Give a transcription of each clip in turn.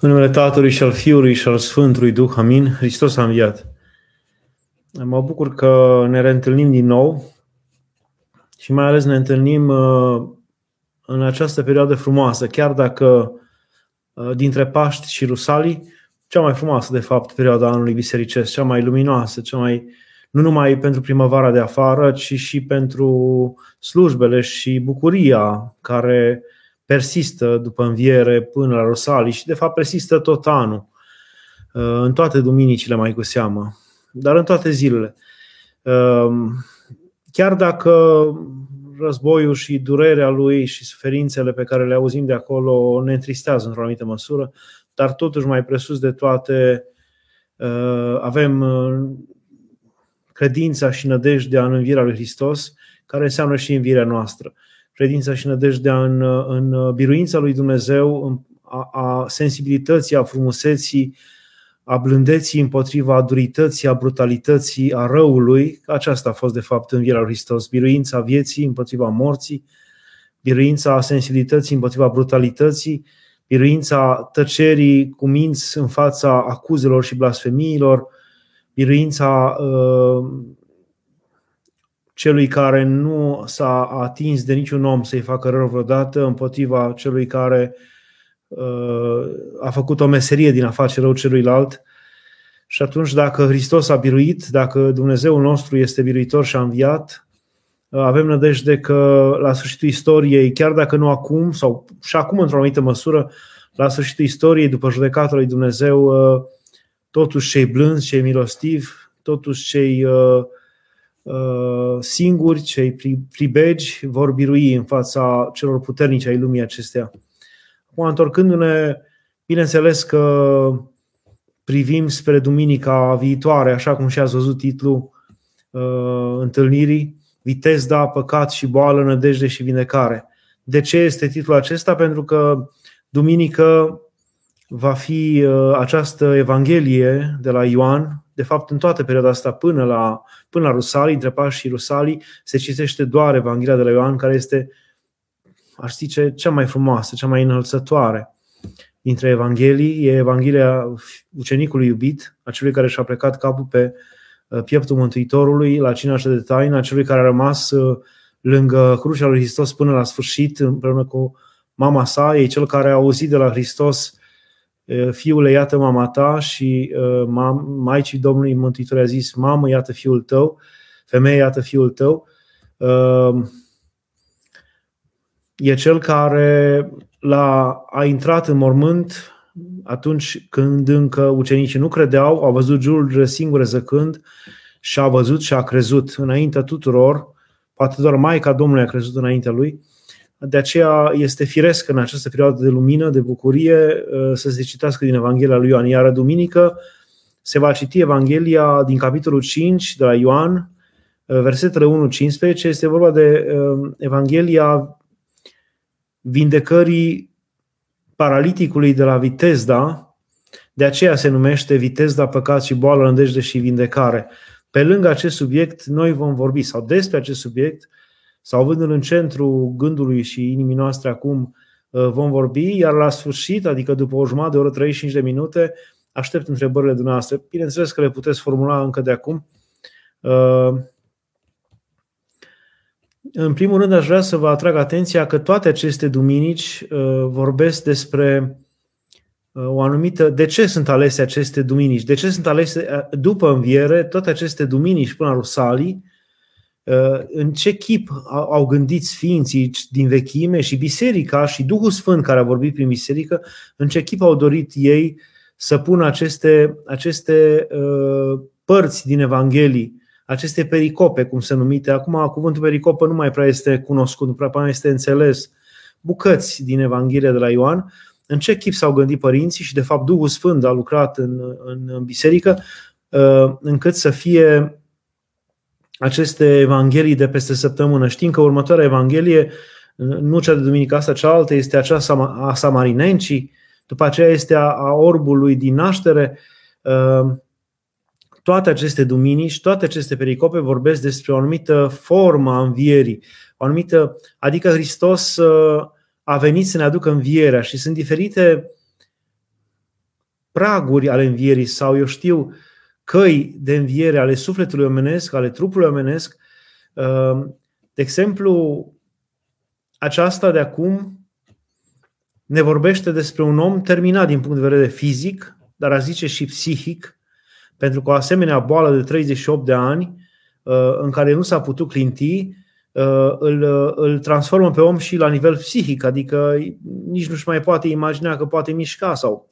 În numele Tatălui și al Fiului și al Sfântului Duh, amin. Hristos a înviat. Mă bucur că ne reîntâlnim din nou și mai ales ne întâlnim uh, în această perioadă frumoasă, chiar dacă uh, dintre Paști și Rusalii, cea mai frumoasă, de fapt, perioada anului bisericesc, cea mai luminoasă, cea mai, nu numai pentru primăvara de afară, ci și pentru slujbele și bucuria care uh, persistă după înviere până la Rosalii și de fapt persistă tot anul, uh, în toate duminicile mai cu seamă, dar în toate zilele. Um, chiar dacă războiul și durerea lui și suferințele pe care le auzim de acolo ne întristează într-o anumită măsură, dar totuși mai presus de toate uh, avem uh, credința și nădejdea în învierea lui Hristos, care înseamnă și învierea noastră credința și nădejdea în, în biruința lui Dumnezeu, în, a, a sensibilității, a frumuseții, a blândeții împotriva durității, a brutalității, a răului. Aceasta a fost, de fapt, învierea lui Hristos. Biruința vieții împotriva morții, biruința sensibilității împotriva brutalității, biruința tăcerii cu minți în fața acuzelor și blasfemiilor, biruința uh, celui care nu s-a atins de niciun om să-i facă rău vreodată împotriva celui care uh, a făcut o meserie din a face rău celuilalt. Și atunci dacă Hristos a biruit, dacă Dumnezeul nostru este biruitor și a înviat, uh, avem nădejde că la sfârșitul istoriei, chiar dacă nu acum, sau și acum într-o anumită măsură, la sfârșitul istoriei, după judecata lui Dumnezeu, uh, totuși cei blânzi, cei milostivi, totuși cei uh, Uh, singuri, cei pribegi, vor birui în fața celor puternici ai lumii acestea. Acum, întorcându-ne, bineînțeles că privim spre duminica viitoare, așa cum și ați văzut titlul uh, întâlnirii, Vitezda, păcat și boală, nădejde și vindecare. De ce este titlul acesta? Pentru că duminică va fi uh, această Evanghelie de la Ioan, de fapt în toată perioada asta până la, până la Rusalii, între Paști și Rusalii, se citește doar Evanghelia de la Ioan, care este, aș zice, cea mai frumoasă, cea mai înălțătoare dintre Evanghelii. E Evanghelia ucenicului iubit, a celui care și-a plecat capul pe uh, pieptul Mântuitorului la cina de taină, a celui care a rămas uh, lângă crucea lui Hristos până la sfârșit, împreună cu mama sa, e cel care a auzit de la Hristos fiule, iată mama ta și maicii Domnului Mântuitor a zis, mamă, iată fiul tău, femeie, iată fiul tău. E cel care l-a, a intrat în mormânt atunci când încă ucenicii nu credeau, au văzut jurul singure zăcând și a văzut și a crezut înaintea tuturor, poate doar Maica Domnului a crezut înaintea lui, de aceea este firesc în această perioadă de lumină, de bucurie, uh, să se citească din Evanghelia lui Ioan. Iar duminică se va citi Evanghelia din capitolul 5 de la Ioan, uh, versetele 1-15. Este vorba de uh, Evanghelia vindecării paraliticului de la Vitezda, de aceea se numește Vitezda, păcat și boală, nădejde și vindecare. Pe lângă acest subiect, noi vom vorbi, sau despre acest subiect, sau având în centru gândului și inimii noastre acum uh, vom vorbi, iar la sfârșit, adică după o jumătate de oră, 35 de minute, aștept întrebările dumneavoastră. Bineînțeles că le puteți formula încă de acum. Uh, în primul rând, aș vrea să vă atrag atenția că toate aceste duminici uh, vorbesc despre o anumită. De ce sunt alese aceste duminici? De ce sunt alese după înviere toate aceste duminici până la Rusalii? Uh, în ce chip au gândit sfinții din vechime și biserica și Duhul Sfânt care a vorbit prin biserică, în ce chip au dorit ei să pună aceste, aceste uh, părți din Evanghelii, aceste pericope, cum se numite. Acum, cuvântul pericopă nu mai prea este cunoscut, nu prea mai este înțeles. Bucăți din Evanghelia de la Ioan, în ce chip s-au gândit părinții și, de fapt, Duhul Sfânt a lucrat în, în, în biserică, uh, încât să fie aceste evanghelii de peste săptămână. Știm că următoarea evanghelie, nu cea de duminica asta, cealaltă, este acea a Samarinencii, după aceea este a, a orbului din naștere. Uh, toate aceste duminici, toate aceste pericope vorbesc despre o anumită formă a învierii, o anumită, adică Hristos uh, a venit să ne aducă învierea și sunt diferite praguri ale învierii sau, eu știu, căi de înviere ale sufletului omenesc, ale trupului omenesc. Uh, de exemplu, aceasta de acum ne vorbește despre un om terminat din punct de vedere fizic, dar a zice și psihic, pentru că o asemenea boală de 38 de ani, uh, în care nu s-a putut clinti, uh, îl, îl transformă pe om și la nivel psihic, adică nici nu-și mai poate imagina că poate mișca sau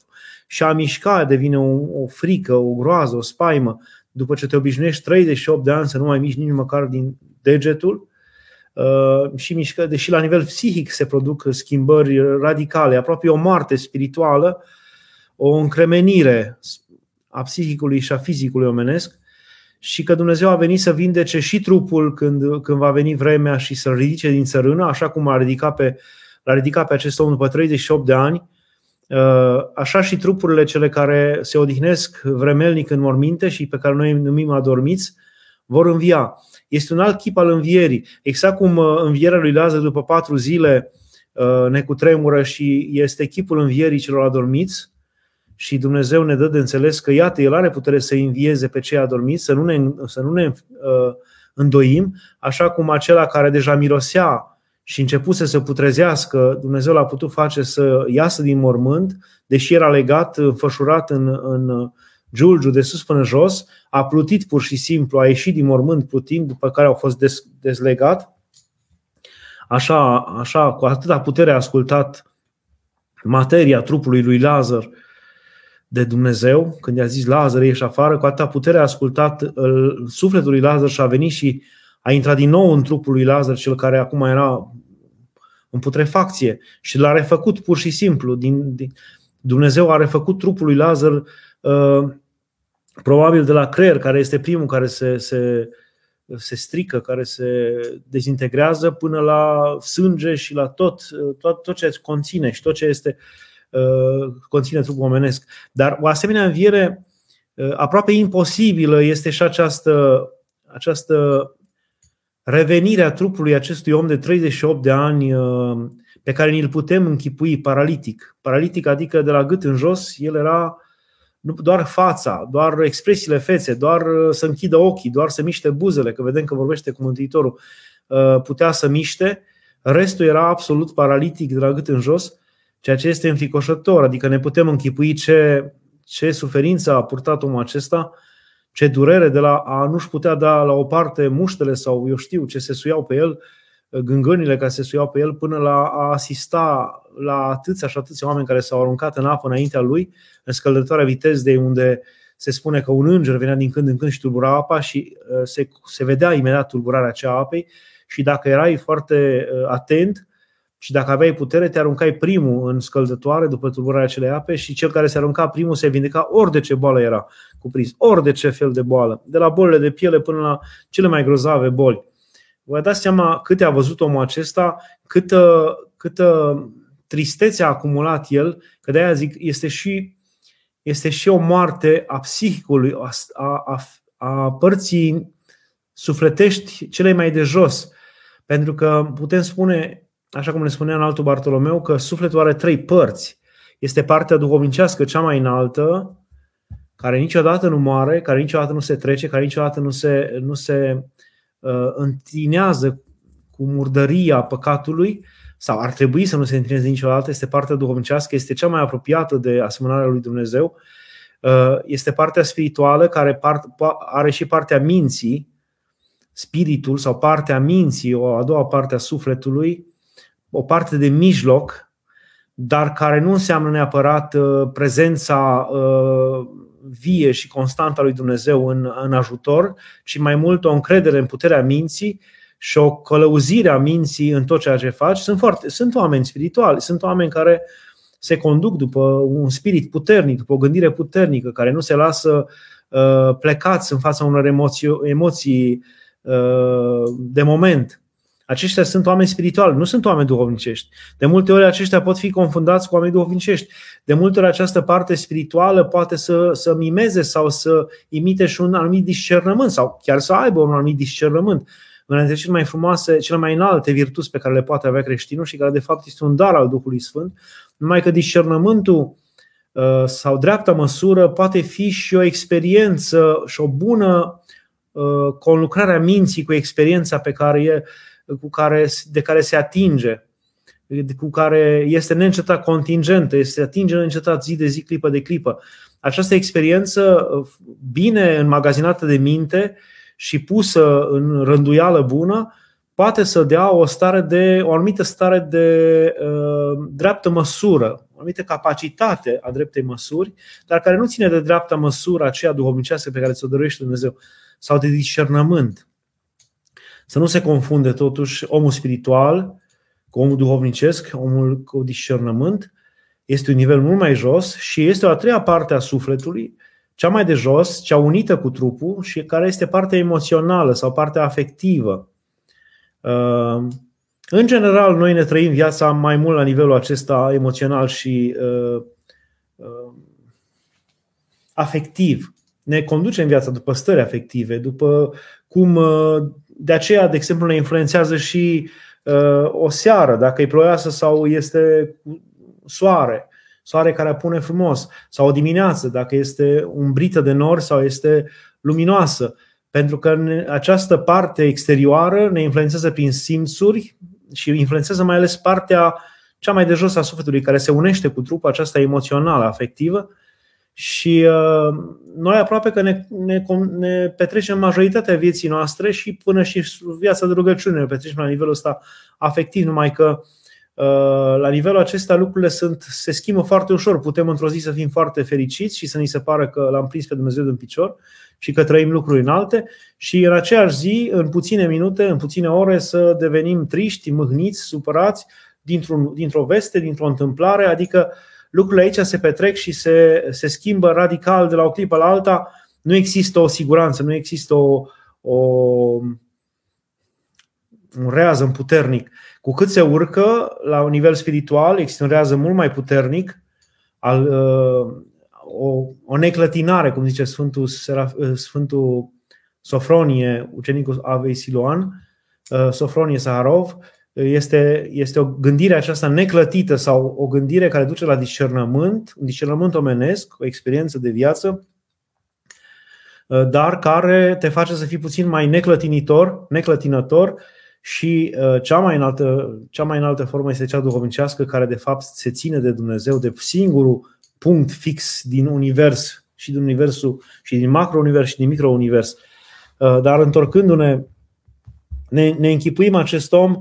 și a mișca devine o, o frică, o groază, o spaimă. După ce te obișnuiești 38 de ani să nu mai miști nici măcar din degetul, uh, și mișcă, deși la nivel psihic se produc schimbări radicale, aproape o moarte spirituală, o încremenire a psihicului și a fizicului omenesc și că Dumnezeu a venit să vindece și trupul când, când va veni vremea și să-l ridice din țărână, așa cum a ridicat pe, l-a ridicat pe acest om după 38 de ani, uh, așa și trupurile cele care se odihnesc vremelnic în morminte și pe care noi numim adormiți, vor învia. Este un alt chip al învierii. Exact cum uh, învierea lui Lazar după patru zile uh, ne cutremură și este chipul învierii celor adormiți, și Dumnezeu ne dă de înțeles că, iată, El are putere să învieze pe cei adormiți, să nu ne, să nu ne uh, îndoim, așa cum acela care deja mirosea și începuse să putrezească, Dumnezeu l-a putut face să iasă din mormânt, deși era legat, înfășurat în, în giulgiu de sus până jos, a plutit pur și simplu, a ieșit din mormânt plutind, după care au fost des, dezlegat. Așa, așa, cu atâta putere a ascultat materia trupului lui Lazar de Dumnezeu, când i-a zis Lazar, ieși afară, cu atâta putere a ascultat sufletul lui Lazar și a venit și a intrat din nou în trupul lui Lazar, cel care acum era în putrefacție și l-a refăcut pur și simplu. Din, din, Dumnezeu a refăcut trupul lui Lazar uh, probabil de la creier, care este primul care se, se, se strică, care se dezintegrează, până la sânge și la tot, tot, tot ce conține și tot ce este uh, conține trupul omenesc. Dar o asemenea înviere uh, aproape imposibilă este și această, această revenire a trupului acestui om de 38 de ani uh, pe care ni-l putem închipui paralitic. Paralitic adică de la gât în jos, el era nu doar fața, doar expresiile fețe, doar uh, să închidă ochii, doar să miște buzele, că vedem că vorbește cu Mântuitorul, uh, putea să miște, restul era absolut paralitic de la gât în jos, ceea ce este înficoșător, adică ne putem închipui ce, ce suferință a purtat omul acesta, ce durere de la a nu-și putea da la o parte muștele sau eu știu ce se suiau pe el, gângânile care se suiau pe el, până la a asista la atâția și atâția oameni care s-au aruncat în apă înaintea lui, în scăldătoarea vitezei unde se spune că un înger venea din când în când și tulbura apa și uh, se, se vedea imediat tulburarea acea apei și dacă erai foarte uh, atent și dacă aveai putere, te aruncai primul în scăldătoare după tulburarea acelei ape și cel care se arunca primul se vindeca ori de ce boală era cuprins, ori de ce fel de boală, de la bolile de piele până la cele mai grozave boli. Vă dați seama câte a văzut omul acesta, câtă, câtă tristețe a acumulat el, că de aia zic, este și, este și o moarte a psihicului, a, a, a părții sufletești cele mai de jos. Pentru că putem spune, așa cum ne spunea în altul Bartolomeu, că sufletul are trei părți. Este partea duhovnicească cea mai înaltă, care niciodată nu moare, care niciodată nu se trece, care niciodată nu se, nu se uh, întinează cu murdăria păcatului, sau ar trebui să nu se întâlneze niciodată, este partea duhovnicească, este cea mai apropiată de asemănarea lui Dumnezeu, uh, este partea spirituală care are și partea minții, spiritul sau partea minții, o a doua parte a sufletului, o parte de mijloc, dar care nu înseamnă neapărat uh, prezența uh, vie și constantă a lui Dumnezeu în, în ajutor, ci mai mult o încredere în puterea minții și o călăuzire a minții în tot ceea ce faci. Sunt, foarte, sunt oameni spirituali, sunt oameni care se conduc după un spirit puternic, după o gândire puternică, care nu se lasă uh, plecați în fața unor emoții, emoții uh, de moment. Aceștia sunt oameni spirituali, nu sunt oameni duhovnicești. De multe ori aceștia pot fi confundați cu oameni duhovnicești. De multe ori această parte spirituală poate să, să mimeze sau să imite și un anumit discernământ sau chiar să aibă un anumit discernământ una dintre cele mai frumoase, cele mai înalte virtuți pe care le poate avea creștinul și care de fapt este un dar al Duhului Sfânt, numai că discernământul uh, sau dreapta măsură poate fi și o experiență și o bună uh, conlucrare a minții cu experiența pe care e, cu care, de care se atinge, cu care este neîncetat contingentă, este atinge neîncetat zi de zi, clipă de clipă. Această experiență bine înmagazinată de minte și pusă în rânduială bună poate să dea o stare de o anumită stare de uh, dreaptă măsură, o anumită capacitate a dreptei măsuri, dar care nu ține de dreapta măsură aceea duhovnicească pe care ți-o dorește Dumnezeu sau de discernământ. Să nu se confunde totuși omul spiritual cu omul duhovnicesc, omul cu discernământ, este un nivel mult mai jos și este o a treia parte a sufletului, cea mai de jos, cea unită cu trupul și care este partea emoțională sau partea afectivă. Uh, în general, noi ne trăim viața mai mult la nivelul acesta emoțional și uh, uh, afectiv. Ne conducem viața după stări afective, după cum. De aceea, de exemplu, ne influențează și o seară, dacă e ploioasă sau este soare, soare care apune frumos, sau o dimineață, dacă este umbrită de nori sau este luminoasă. Pentru că această parte exterioară ne influențează prin simțuri și influențează mai ales partea cea mai de jos a sufletului, care se unește cu trupul aceasta emoțională, afectivă. Și uh, noi aproape că ne, ne, ne petrecem majoritatea vieții noastre și până și viața de rugăciune ne petrecem la nivelul ăsta afectiv, numai că uh, la nivelul acesta lucrurile sunt, se schimbă foarte ușor. Putem într-o zi să fim foarte fericiți și să ni se pară că l-am prins pe Dumnezeu din picior și că trăim lucruri înalte și în aceeași zi, în puține minute, în puține ore, să devenim triști, mâhniți, supărați dintr-o, dintr-o veste, dintr-o întâmplare, adică lucrurile aici se petrec și se, se schimbă radical de la o clipă la alta. Nu există o siguranță, nu există o, o, un rează puternic. Cu cât se urcă la un nivel spiritual, există un rează mult mai puternic al, uh, o, o neclătinare, cum zice Sfântul, Seraf, Sfântul Sofronie, ucenicul Avei Siloan, uh, Sofronie Saharov, este, este o gândire aceasta neclătită sau o gândire care duce la discernământ, un discernământ omenesc, o experiență de viață, uh, dar care te face să fii puțin mai neclătinitor, neclătinător și uh, cea mai înaltă, cea mai înaltă formă este cea duhovnicească care de fapt se ține de Dumnezeu, de singurul punct fix din univers și din universul și din macro-univers și din micro-univers. Uh, dar întorcându-ne, ne, ne închipuim acest om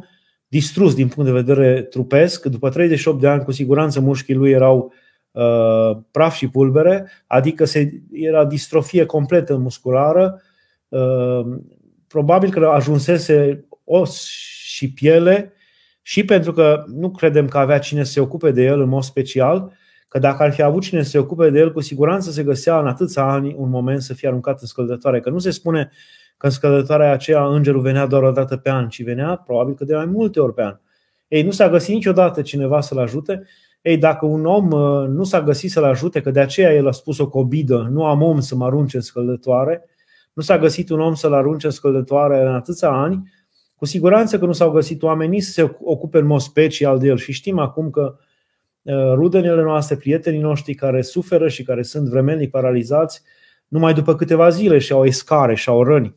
distrus din punct de vedere trupesc. După 38 de ani, cu siguranță mușchii lui erau uh, praf și pulbere, adică se, era distrofie completă musculară. Uh, probabil că ajunsese os și piele și pentru că nu credem că avea cine să se ocupe de el în mod special, că dacă ar fi avut cine să se ocupe de el, cu siguranță se găsea în atâția ani un moment să fie aruncat în scăldătoare. Că nu se spune că în scăldătoarea aceea îngerul venea doar o dată pe an, ci venea probabil că de mai multe ori pe an. Ei, nu s-a găsit niciodată cineva să-l ajute. Ei, dacă un om uh, nu s-a găsit să-l ajute, că de aceea el a spus o cobidă, nu am om să mă arunce în scăldătoare, nu s-a găsit un om să-l arunce în scăldătoare în atâția ani, cu siguranță că nu s-au găsit oamenii să se ocupe în mod special de el. Și știm acum că Uh, rudenele noastre, prietenii noștri care suferă și care sunt vremelnic paralizați, numai după câteva zile și-au escare, și-au răni.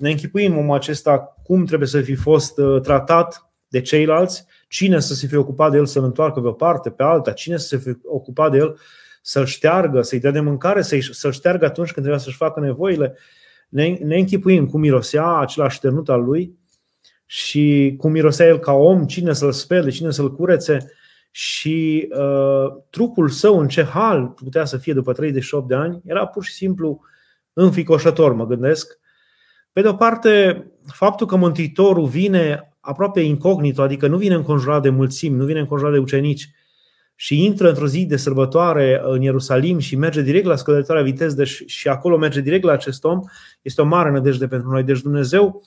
Ne închipuim omul acesta cum trebuie să fi fost uh, tratat de ceilalți, cine să se fie ocupat de el să-l întoarcă pe o parte, pe alta, cine să se fie ocupat de el să-l șteargă, să-i dea de mâncare, să-l șteargă atunci când trebuia să-și facă nevoile. Ne, ne închipuim cum mirosea acela șternut al lui și cum mirosea el ca om, cine să-l spele, cine să-l curețe, și uh, trupul său în ce hal putea să fie după 38 de ani era pur și simplu înficoșător, mă gândesc. Pe de o parte, faptul că Mântuitorul vine aproape incognito, adică nu vine înconjurat de mulțimi, nu vine înconjurat de ucenici și intră într-o zi de sărbătoare în Ierusalim și merge direct la scăldătoarea viteză și acolo merge direct la acest om, este o mare nădejde pentru noi. Deci Dumnezeu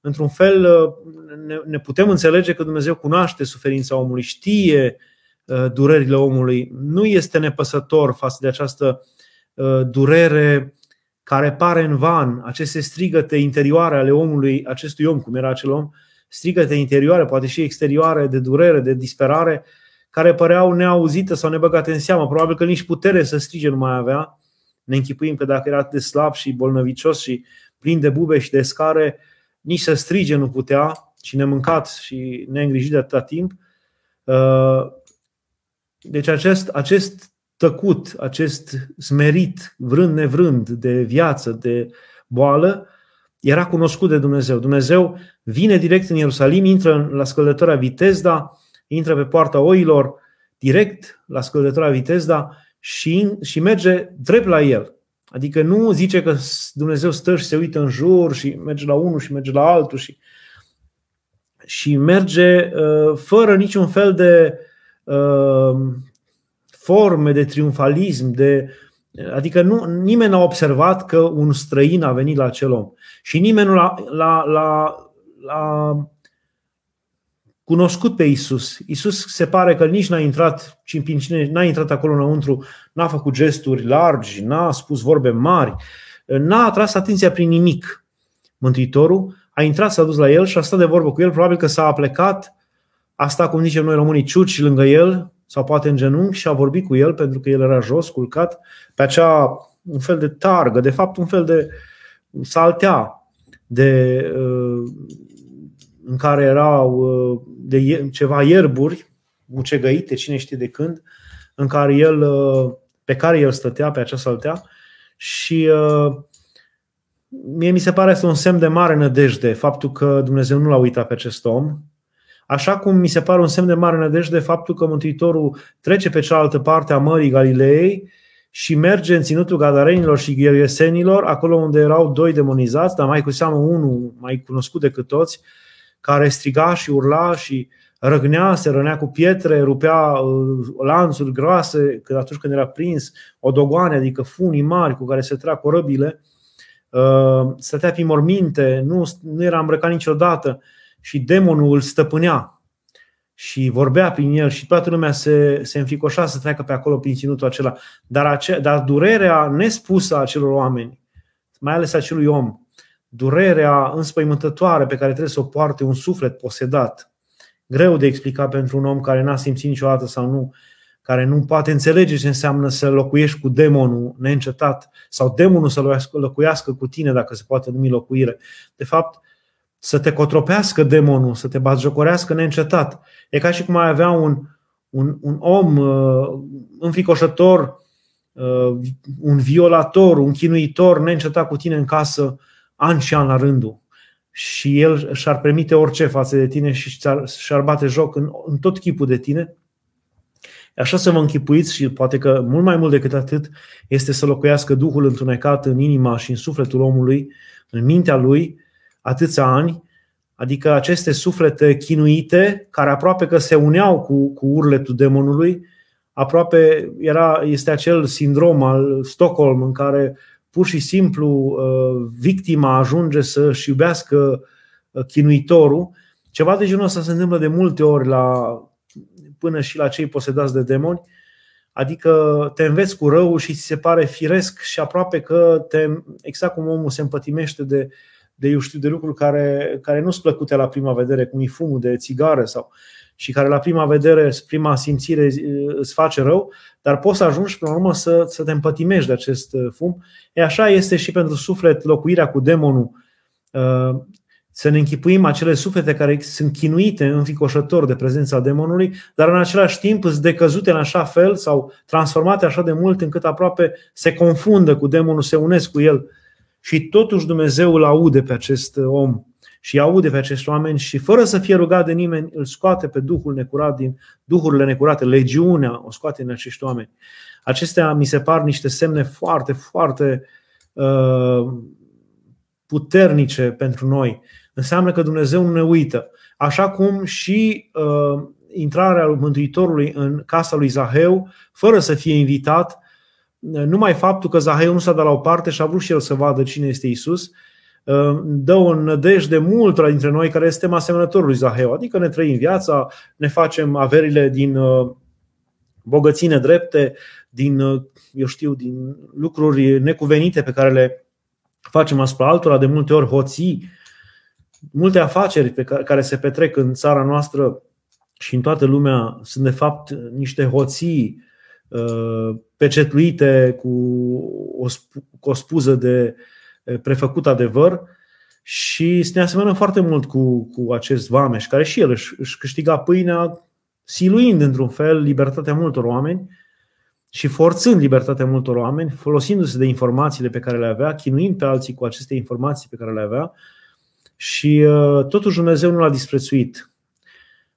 într-un fel, uh, ne, ne putem înțelege că Dumnezeu cunoaște suferința omului, știe uh, durerile omului, nu este nepăsător față de această uh, durere care pare în van, aceste strigăte interioare ale omului, acestui om, cum era acel om, strigăte interioare, poate și exterioare, de durere, de disperare, care păreau neauzite sau nebăgate în seamă. Probabil că nici putere să strige nu mai avea. Ne închipuim că dacă era atât de slab și bolnăvicios și plin de bube și de scare, nici să strige nu putea și nemâncat și neîngrijit de atâta timp. Uh, deci acest, acest tăcut, acest smerit, vrând nevrând, de viață, de boală, era cunoscut de Dumnezeu. Dumnezeu vine direct în Ierusalim, intră la scăldătoarea Vitezda, intră pe poarta oilor, direct la scăldătoarea Vitezda și, și merge drept la el. Adică nu zice că Dumnezeu stă și se uită în jur și merge la unul și merge la altul și, și merge uh, fără niciun fel de uh, forme de triumfalism, de, adică nu, nimeni n-a observat că un străin a venit la acel om. Și nimeni nu l-a, l-a, l-a, l-a cunoscut pe Isus. Isus se pare că nici n-a intrat, cine n-a intrat acolo înăuntru, n-a făcut gesturi largi, n-a spus vorbe mari, n-a atras atenția prin nimic. Mântuitorul a intrat, s-a dus la el și a stat de vorbă cu el, probabil că s-a plecat, a stat, cum zicem noi românii, ciuci lângă el, sau poate în genunchi și a vorbit cu el pentru că el era jos, culcat, pe acea un fel de targă, de fapt un fel de saltea de, uh, în care erau uh, de ceva ierburi mucegăite, cine știe de când, în care el, uh, pe care el stătea pe acea saltea și mie mi se pare asta un semn de mare nădejde, faptul că Dumnezeu nu l-a uitat pe acest om, Așa cum mi se pare un semn de mare nădejde faptul că Mântuitorul trece pe cealaltă parte a Mării Galilei și merge în ținutul Gadarenilor și Ghieriesenilor, acolo unde erau doi demonizați, dar mai cu seamă unul mai cunoscut decât toți, care striga și urla și răgnea, se rănea cu pietre, rupea uh, lanțuri groase că atunci când era prins, odogoane, adică funii mari cu care se trec corăbile, uh, stătea pe morminte, nu, nu era îmbrăcat niciodată și demonul îl stăpânea și vorbea prin el și toată lumea se, se înficoșa să treacă pe acolo prin ținutul acela. Dar, ace, dar durerea nespusă a acelor oameni, mai ales acelui om, durerea înspăimântătoare pe care trebuie să o poarte un suflet posedat, greu de explicat pentru un om care n-a simțit niciodată sau nu, care nu poate înțelege ce înseamnă să locuiești cu demonul neîncetat sau demonul să locuiască cu tine, dacă se poate numi locuire. De fapt, să te cotropească demonul, să te batjocorească neîncetat. E ca și cum ai avea un, un, un om uh, înficoșător, uh, un violator, un chinuitor neîncetat cu tine în casă ani și ani la rândul. Și el și-ar permite orice față de tine și și-ar bate joc în, în tot chipul de tine. Așa să vă închipuiți și poate că mult mai mult decât atât este să locuiască Duhul întunecat în inima și în sufletul omului, în mintea lui, atâția ani, adică aceste suflete chinuite, care aproape că se uneau cu, cu urletul demonului, aproape era, este acel sindrom al Stockholm în care pur și simplu uh, victima ajunge să-și iubească uh, chinuitorul. Ceva de genul ăsta se întâmplă de multe ori la, până și la cei posedați de demoni, adică te înveți cu rău și ți se pare firesc și aproape că te, exact cum omul se împătimește de, de eu știu de lucruri care, care nu sunt plăcute la prima vedere, cum e fumul de țigară sau și care la prima vedere, prima simțire îți face rău, dar poți să ajungi până la urmă să, să te împătimești de acest uh, fum. E așa este și pentru suflet locuirea cu demonul. Uh, să ne închipuim acele suflete care sunt chinuite înficoșător de prezența demonului, dar în același timp sunt decăzute în așa fel sau transformate așa de mult încât aproape se confundă cu demonul, se unesc cu el și totuși Dumnezeu îl aude pe acest om și aude pe acești oameni și fără să fie rugat de nimeni, îl scoate pe Duhul necurat din Duhurile necurate, legiunea o scoate din acești oameni. Acestea mi se par niște semne foarte, foarte uh, puternice pentru noi. Înseamnă că Dumnezeu nu ne uită. Așa cum și uh, intrarea lui Mântuitorului în casa lui Zaheu, fără să fie invitat, numai faptul că Zaheu nu s-a dat la o parte și a vrut și el să vadă cine este Isus, uh, dă o nădejde multora dintre noi care suntem asemănători lui Zaheu. Adică ne trăim viața, ne facem averile din uh, bogății nedrepte, din, uh, eu știu, din lucruri necuvenite pe care le facem asupra altora, de multe ori hoții, multe afaceri pe care, care se petrec în țara noastră și în toată lumea sunt de fapt niște hoții uh, pecetluite cu o, cu o spuză de prefăcut adevăr și ne asemănăm foarte mult cu, cu acest Vameș, care și el își, își câștiga pâinea siluind într-un fel libertatea multor oameni și forțând libertatea multor oameni, folosindu-se de informațiile pe care le avea, chinuind pe alții cu aceste informații pe care le avea și uh, totuși Dumnezeu nu l-a disprețuit.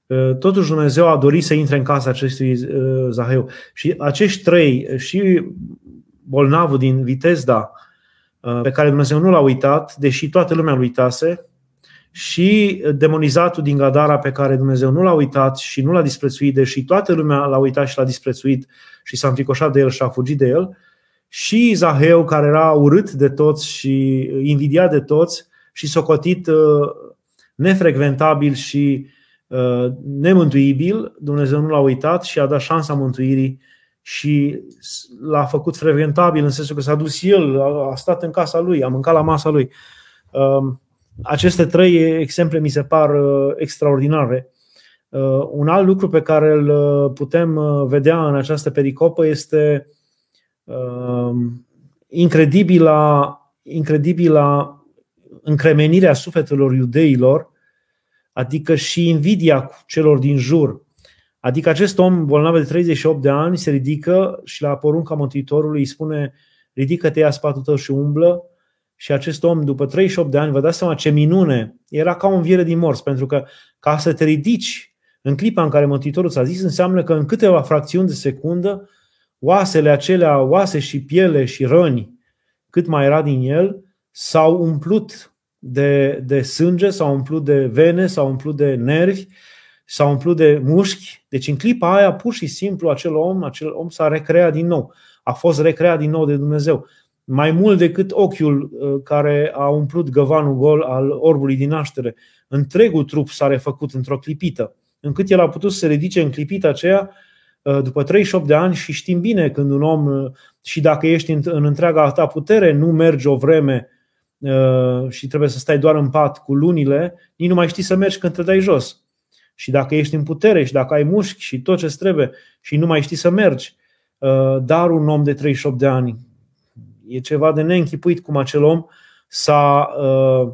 Uh, totuși Dumnezeu a dorit să intre în casa acestui uh, Zaheu. Și acești trei, și bolnavul din Vitezda, pe care Dumnezeu nu l-a uitat, deși toată lumea îl uitase, și demonizatul din Gadara pe care Dumnezeu nu l-a uitat și nu l-a disprețuit, deși toată lumea l-a uitat și l-a disprețuit și s-a înfricoșat de el și a fugit de el, și Zaheu care era urât de toți și invidiat de toți și socotit uh, nefrecventabil și uh, nemântuibil, Dumnezeu nu l-a uitat și a dat șansa mântuirii și l-a făcut frecventabil în sensul că s-a dus el, a stat în casa lui, a mâncat la masa lui. Um, aceste trei exemple mi se par uh, extraordinare. Uh, un alt lucru pe care îl uh, putem vedea în această pericopă este incredibila, incredibila încremenirea sufletelor iudeilor, adică și invidia celor din jur. Adică acest om bolnav de 38 de ani se ridică și la porunca Mântuitorului îi spune ridică-te, ia spatul tău și umblă și acest om, după 38 de ani, vă dați seama ce minune, era ca o înviere din morți, pentru că ca să te ridici în clipa în care Mântuitorul ți-a zis, înseamnă că în câteva fracțiuni de secundă, oasele acelea, oase și piele și răni, cât mai era din el, s-au umplut de, de sânge, s-au umplut de vene, s-au umplut de nervi, s-au umplut de mușchi. Deci în clipa aia, pur și simplu, acel om, acel om s-a recreat din nou. A fost recreat din nou de Dumnezeu mai mult decât ochiul uh, care a umplut găvanul gol al orbului din naștere. Întregul trup s-a refăcut într-o clipită, încât el a putut să se ridice în clipita aceea uh, după 38 de ani și știm bine când un om, uh, și dacă ești în, în întreaga ta putere, nu mergi o vreme și trebuie să stai doar în pat cu lunile, nici nu mai știi să mergi când te dai jos. Și dacă ești în putere și dacă ai mușchi și tot ce trebuie și nu mai știi să mergi, dar un om de 38 de ani E ceva de neînchipuit cum acel om s-a, uh,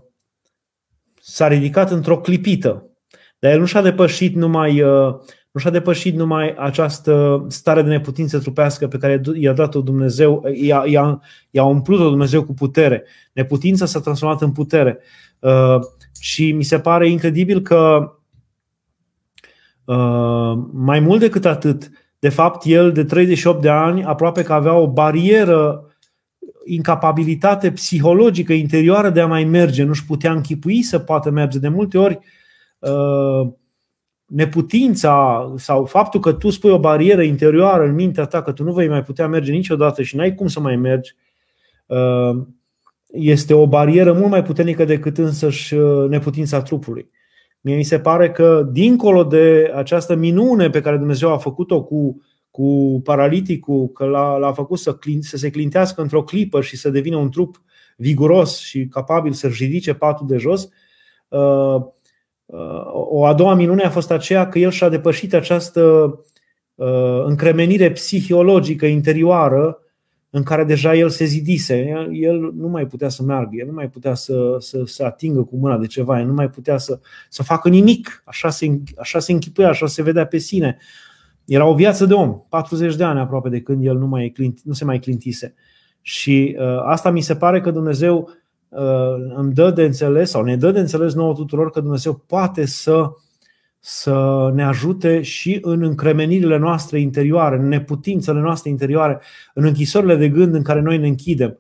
s-a ridicat într-o clipită. Dar el nu și-a depășit numai, uh, nu și-a depășit numai această stare de neputință trupească pe care i-a dat-o Dumnezeu, i-a, i-a, i-a umplut-o Dumnezeu cu putere. Neputința s-a transformat în putere. Uh, și mi se pare incredibil că mai mult decât atât, de fapt, el de 38 de ani aproape că avea o barieră incapabilitate psihologică interioară de a mai merge, nu-și putea închipui să poată merge. De multe ori, uh, neputința sau faptul că tu spui o barieră interioară în mintea ta că tu nu vei mai putea merge niciodată și n-ai cum să mai mergi, uh, este o barieră mult mai puternică decât însăși uh, neputința trupului. Mie mi se pare că, dincolo de această minune pe care Dumnezeu a făcut-o cu cu paraliticul, că l-a, l-a făcut să, să se clintească într-o clipă și să devină un trup viguros și capabil să-și ridice patul de jos. Uh, uh, o a doua minune a fost aceea că el și-a depășit această uh, încremenire psihologică interioară în care deja el se zidise. El nu mai putea să meargă, el nu mai putea să, să, să atingă cu mâna de ceva, el nu mai putea să, să facă nimic. Așa se, așa se închipuia, așa se vedea pe sine. Era o viață de om, 40 de ani aproape de când el nu, mai clint, nu se mai clintise. Și uh, asta mi se pare că Dumnezeu uh, îmi dă de înțeles sau ne dă de înțeles nouă tuturor că Dumnezeu poate să, să ne ajute și în încremenirile noastre interioare, în neputințele noastre interioare, în închisorile de gând în care noi ne închidem,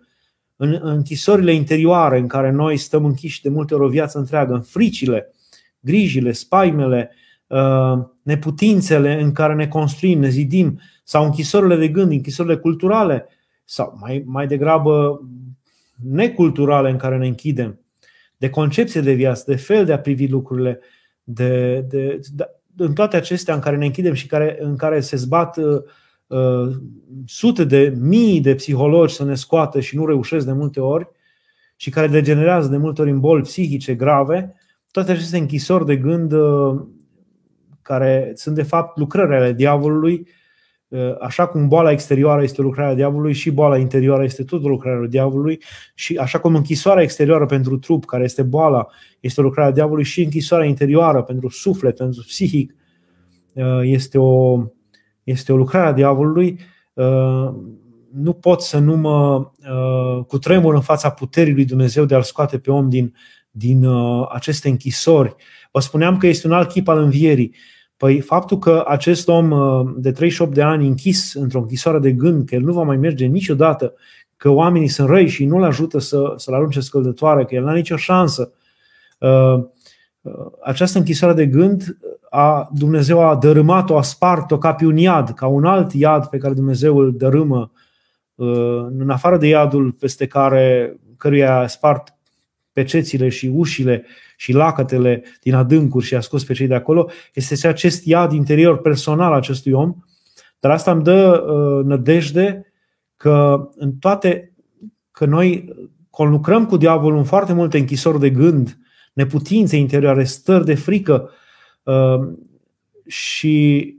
în închisorile interioare în care noi stăm închiși de multe ori o viață întreagă, în fricile, grijile, spaimele, Uh, neputințele în care ne construim, ne zidim, sau închisorile de gând, închisorile culturale, sau mai, mai degrabă neculturale în care ne închidem, de concepție de viață, de fel de a privi lucrurile, de, de, de, în toate acestea în care ne închidem și care, în care se zbat uh, uh, sute de mii de psihologi să ne scoată și nu reușesc de multe ori și care degenerează de multe ori în boli psihice grave, toate aceste închisori de gând uh, care sunt de fapt lucrări ale diavolului, așa cum boala exterioară este lucrarea diavolului și boala interioară este tot lucrarea diavolului și așa cum închisoarea exterioară pentru trup, care este boala, este lucrarea diavolului și închisoarea interioară pentru suflet, pentru psihic, este o, este o lucrare a diavolului, nu pot să nu mă cutremur în fața puterii lui Dumnezeu de a-l scoate pe om din, din aceste închisori. Vă spuneam că este un alt chip al învierii. Păi faptul că acest om de 38 de ani închis într-o închisoare de gând, că el nu va mai merge niciodată, că oamenii sunt răi și nu-l ajută să, să-l arunce scăldătoare, că el n-a nicio șansă. Această închisoare de gând a, Dumnezeu a dărâmat-o, a spart-o ca pe un iad, ca un alt iad pe care Dumnezeu îl dărâmă uh, în afară de iadul peste care căruia a spart pecețile și ușile și lacătele din adâncuri și a scos pe cei de acolo, este acest iad interior personal acestui om, dar asta îmi dă uh, nădejde că în toate, că noi conlucrăm cu diavolul în foarte multe închisori de gând, neputințe interioare, stări de frică, Ehm, și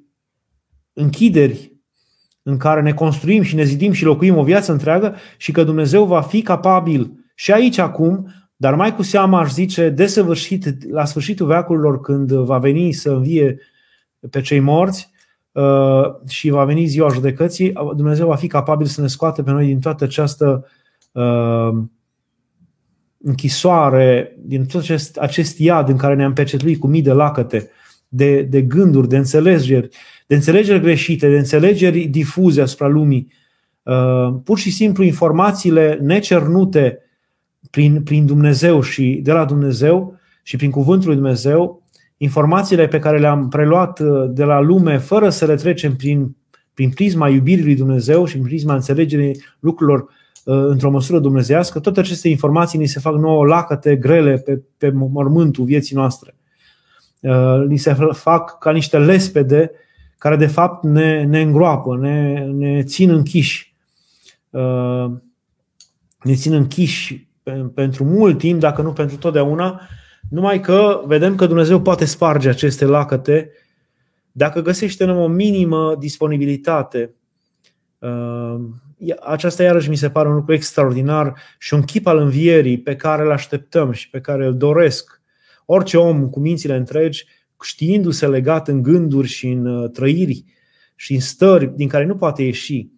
închideri în care ne construim și ne zidim și locuim o viață întreagă și că Dumnezeu va fi capabil și aici acum, dar mai cu seamă aș zice desăvârșit la sfârșitul veacurilor când va veni să învie pe cei morți ehm, și va veni ziua judecății, Dumnezeu va fi capabil să ne scoate pe noi din toată această ehm, închisoare, din tot acest, acest iad în care ne-am pecetluit cu mii de lacăte, de, de gânduri, de înțelegeri, de înțelegeri greșite, de înțelegeri difuze asupra lumii. Uh, pur și simplu informațiile necernute prin, prin Dumnezeu și de la Dumnezeu și prin Cuvântul lui Dumnezeu, informațiile pe care le-am preluat uh, de la lume fără să le trecem prin, prin prisma iubirii lui Dumnezeu și prin prisma înțelegerii lucrurilor Uh, într-o măsură dumnezească, toate aceste informații ni se fac nouă lacăte grele pe, pe mormântul vieții noastre. Uh, ni se fac ca niște lespede care de fapt ne, ne îngroapă, ne, ne țin închiși. Uh, ne țin închiși pentru mult timp, dacă nu pentru totdeauna, numai că vedem că Dumnezeu poate sparge aceste lacăte dacă găsește o minimă disponibilitate aceasta iarăși mi se pare un lucru extraordinar și un chip al învierii pe care îl așteptăm și pe care îl doresc. Orice om cu mințile întregi, știindu-se legat în gânduri și în uh, trăiri și în stări din care nu poate ieși,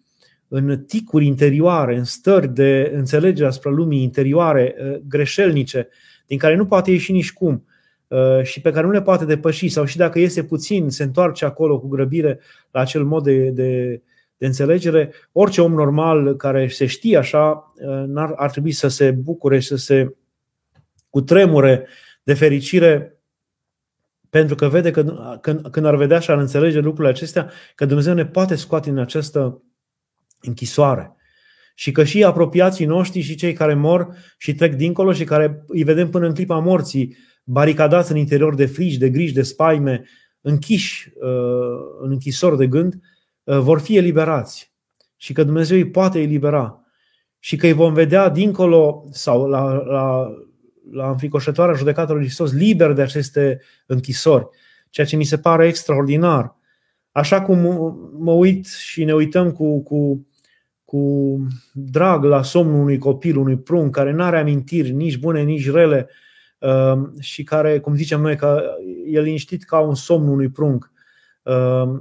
în ticuri interioare, în stări de înțelegere asupra lumii interioare, uh, greșelnice, din care nu poate ieși nici cum uh, și pe care nu le poate depăși sau și dacă iese puțin, se întoarce acolo cu grăbire la acel mod de, de de înțelegere, orice om normal care se știe așa n-ar, ar trebui să se bucure și să se cutremure de fericire pentru că vede că când, când ar vedea și ar înțelege lucrurile acestea, că Dumnezeu ne poate scoate din această închisoare. Și că și apropiații noștri și cei care mor și trec dincolo și care îi vedem până în clipa morții, baricadați în interior de frici, de griji, de spaime, închiși uh, în închisor de gând, Uh, vor fi eliberați și că Dumnezeu îi poate elibera și că îi vom vedea dincolo sau la, la, la înfricoșătoarea judecată lui Hristos liber de aceste închisori, ceea ce mi se pare extraordinar. Așa cum mă uit și ne uităm cu, cu, cu drag la somnul unui copil, unui prunc care nu are amintiri nici bune, nici rele uh, și care, cum zicem noi, că e liniștit ca un somn unui prunc. Uh,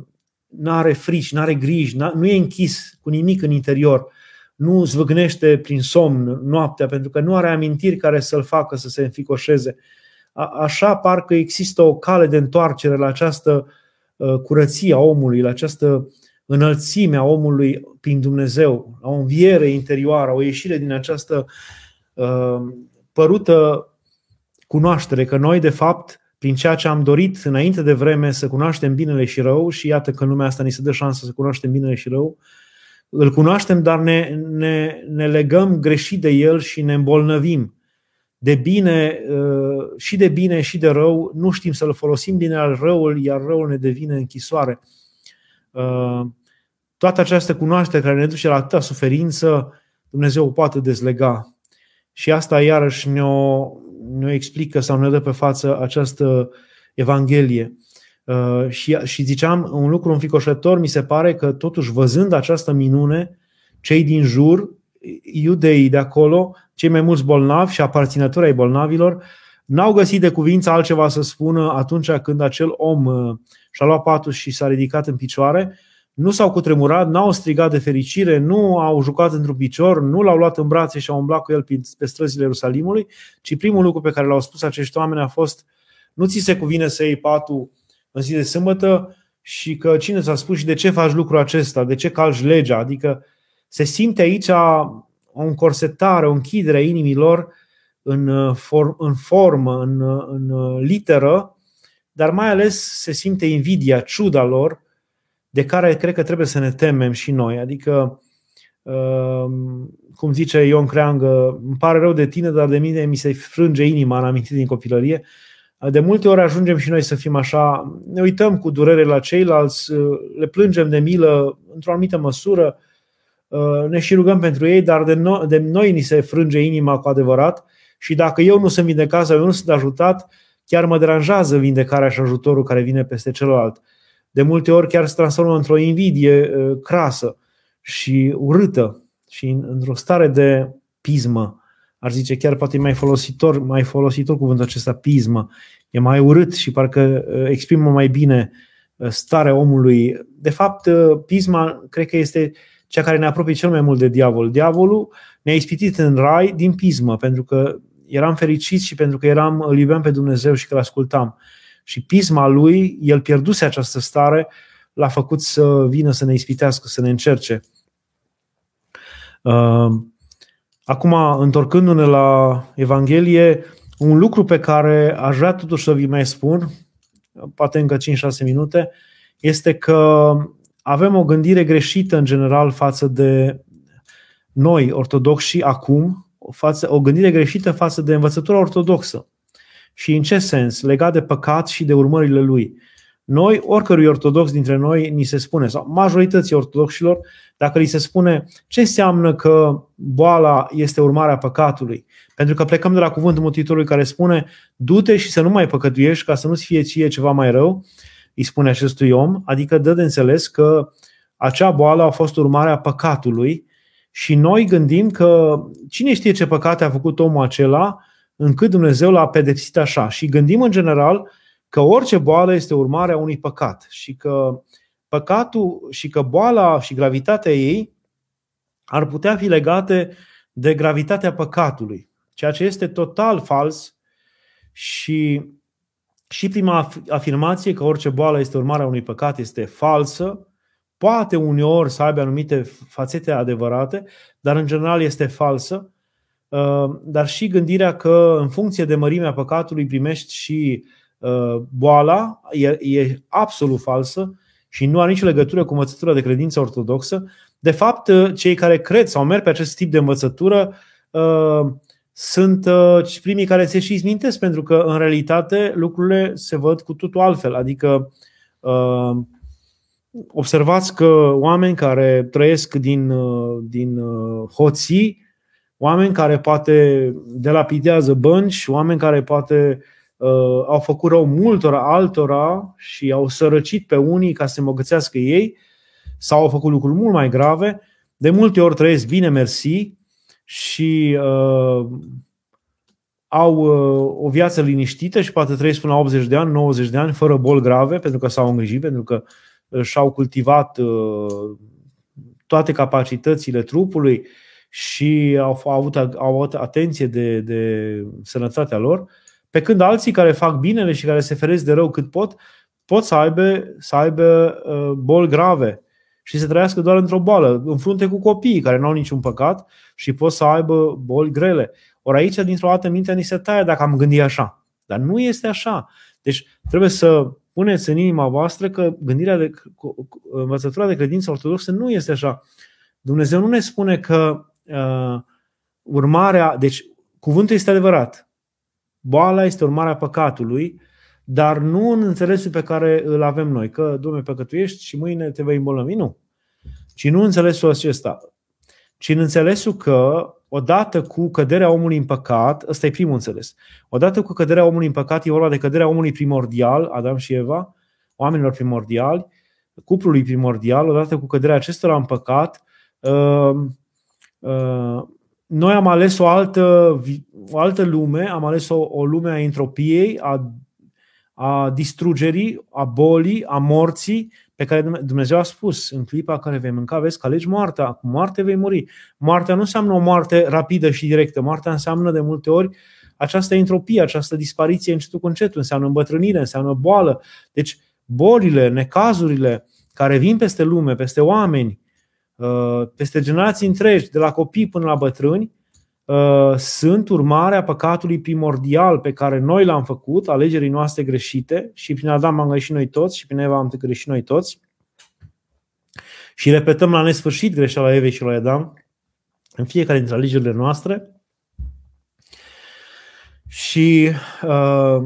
nu are frici, nu are griji, nu e închis cu nimic în interior, nu zvâgnește prin somn noaptea, pentru că nu are amintiri care să-l facă să se înficoșeze. așa parcă există o cale de întoarcere la această ă, curăție a omului, la această înălțime a omului prin Dumnezeu, la o înviere interioară, o ieșire din această uh, părută cunoaștere, că noi, de fapt, prin ceea ce am dorit înainte de vreme să cunoaștem binele și rău și iată că în lumea asta ni se dă șansă să cunoaștem binele și rău, îl cunoaștem, dar ne, ne, ne legăm greșit de el și ne îmbolnăvim. De bine uh, și de bine și de rău, nu știm să-l folosim bine al răul, iar răul ne devine închisoare. Uh, toată această cunoaștere care ne duce la atâta suferință, Dumnezeu o poate dezlega. Și asta iarăși ne-o, ne explică sau ne dă pe față această Evanghelie. Uh, și, și ziceam un lucru înficoșător, mi se pare că totuși văzând această minune, cei din jur, iudeii de acolo, cei mai mulți bolnavi și aparținători ai bolnavilor, n-au găsit de cuvință altceva să spună atunci când acel om uh, și-a luat patul și s-a ridicat în picioare, nu s-au cutremurat, n-au strigat de fericire, nu au jucat într-un picior, nu l-au luat în brațe și au umblat cu el pe străzile Ierusalimului, ci primul lucru pe care l-au spus acești oameni a fost nu ți se cuvine să iei patul în zi de sâmbătă și că cine ți-a spus și de ce faci lucrul acesta, de ce calci legea. Adică se simte aici o încorsetare, o închidere a inimilor în, form, în formă, în, în literă, dar mai ales se simte invidia, ciuda lor, de care cred că trebuie să ne temem și noi. Adică, cum zice Ion Creangă, îmi pare rău de tine, dar de mine mi se frânge inima, am amintit din copilărie, de multe ori ajungem și noi să fim așa, ne uităm cu durere la ceilalți, le plângem de milă într-o anumită măsură, ne și rugăm pentru ei, dar de, no- de noi ni se frânge inima cu adevărat și dacă eu nu sunt vindecat sau eu nu sunt ajutat, chiar mă deranjează vindecarea și ajutorul care vine peste celălalt. De multe ori chiar se transformă într-o invidie crasă și urâtă și într-o stare de pismă ar zice chiar poate e mai folositor, mai folositor cuvântul acesta, pismă. E mai urât și parcă uh, exprimă mai bine uh, starea omului. De fapt, uh, pisma cred că este cea care ne apropie cel mai mult de diavol. Diavolul ne-a ispitit în rai din pismă, pentru că eram fericiți și pentru că eram, îl iubeam pe Dumnezeu și că îl ascultam. Și pisma lui, el pierduse această stare, l-a făcut să vină să ne ispitească, să ne încerce. Acum, întorcându-ne la Evanghelie, un lucru pe care aș vrea totuși să vi mai spun, poate încă 5-6 minute, este că avem o gândire greșită în general față de noi, ortodoxi, acum, față, o gândire greșită față de învățătura ortodoxă. Și în ce sens? Legat de păcat și de urmările lui. Noi, oricărui ortodox dintre noi, ni se spune, sau majorității ortodoxilor, dacă li se spune ce înseamnă că boala este urmarea păcatului. Pentru că plecăm de la cuvântul Mântuitorului care spune du-te și să nu mai păcătuiești ca să nu-ți fie ție ceva mai rău, îi spune acestui om, adică dă de înțeles că acea boală a fost urmarea păcatului și noi gândim că cine știe ce păcate a făcut omul acela încât Dumnezeu l-a pedepsit așa. Și gândim în general că orice boală este urmarea unui păcat și că păcatul și că boala și gravitatea ei ar putea fi legate de gravitatea păcatului, ceea ce este total fals și și prima afirmație că orice boală este urmarea unui păcat este falsă, poate uneori să aibă anumite fațete adevărate, dar în general este falsă, uh, dar și gândirea că în funcție de mărimea păcatului primești și Uh, boala e, e absolut falsă și nu are nicio legătură cu învățătura de credință ortodoxă. De fapt, uh, cei care cred sau merg pe acest tip de învățătură uh, sunt primii care se și izmintesc, pentru că în realitate lucrurile se văd cu totul altfel. Adică observați că oameni care trăiesc din, din hoții, oameni care poate delapidează bănci, oameni care poate uh, au făcut rău multora altora și au sărăcit pe unii ca să se mogățească ei sau au făcut lucruri mult mai grave. De multe ori trăiesc bine, mersi, și uh, au uh, o viață liniștită și poate trăiesc până la 80 de ani, 90 de ani, fără boli grave, pentru că s-au îngrijit, pentru că și-au cultivat uh, toate capacitățile trupului și au, au, avut, au avut atenție de, de sănătatea lor. Pe când alții care fac binele și care se feresc de rău cât pot, pot să aibă, să aibă uh, boli grave și să trăiască doar într-o boală, în frunte cu copiii care nu au niciun păcat și pot să aibă boli grele. Ori aici, dintr-o dată, mintea ni se taie dacă am gândit așa. Dar nu este așa. Deci trebuie să puneți în inima voastră că gândirea de învățătura de credință ortodoxă nu este așa. Dumnezeu nu ne spune că uh, urmarea, deci cuvântul este adevărat. Boala este urmarea păcatului, dar nu în înțelesul pe care îl avem noi, că, Domnule, păcătuiești și mâine te vei îmbolnăvi. Nu. Ci nu în înțelesul acesta, ci în înțelesul că odată cu căderea omului în păcat, ăsta e primul înțeles, odată cu căderea omului în păcat, e vorba de căderea omului primordial, Adam și Eva, oamenilor primordiali, cuplului primordial, odată cu căderea acestora în păcat, uh, uh, noi am ales o altă, o altă lume, am ales o, o lume a entropiei, a, a distrugerii, a bolii, a morții, pe care Dumnezeu a spus în clipa care vei mânca, vezi că alegi moartea, cu moarte vei muri. Moartea nu înseamnă o moarte rapidă și directă, moartea înseamnă de multe ori această entropie, această dispariție încetul cu încetul, înseamnă îmbătrânire, înseamnă boală. Deci bolile, necazurile care vin peste lume, peste oameni, uh, peste generații întregi, de la copii până la bătrâni, uh, sunt urmarea păcatului primordial pe care noi l-am făcut, alegerii noastre greșite, și prin Adam am greșit noi toți și prin Eva am greșit noi toți. Și repetăm la nesfârșit greșeala Evei și lui Adam în fiecare dintre alegerile noastre. Și uh,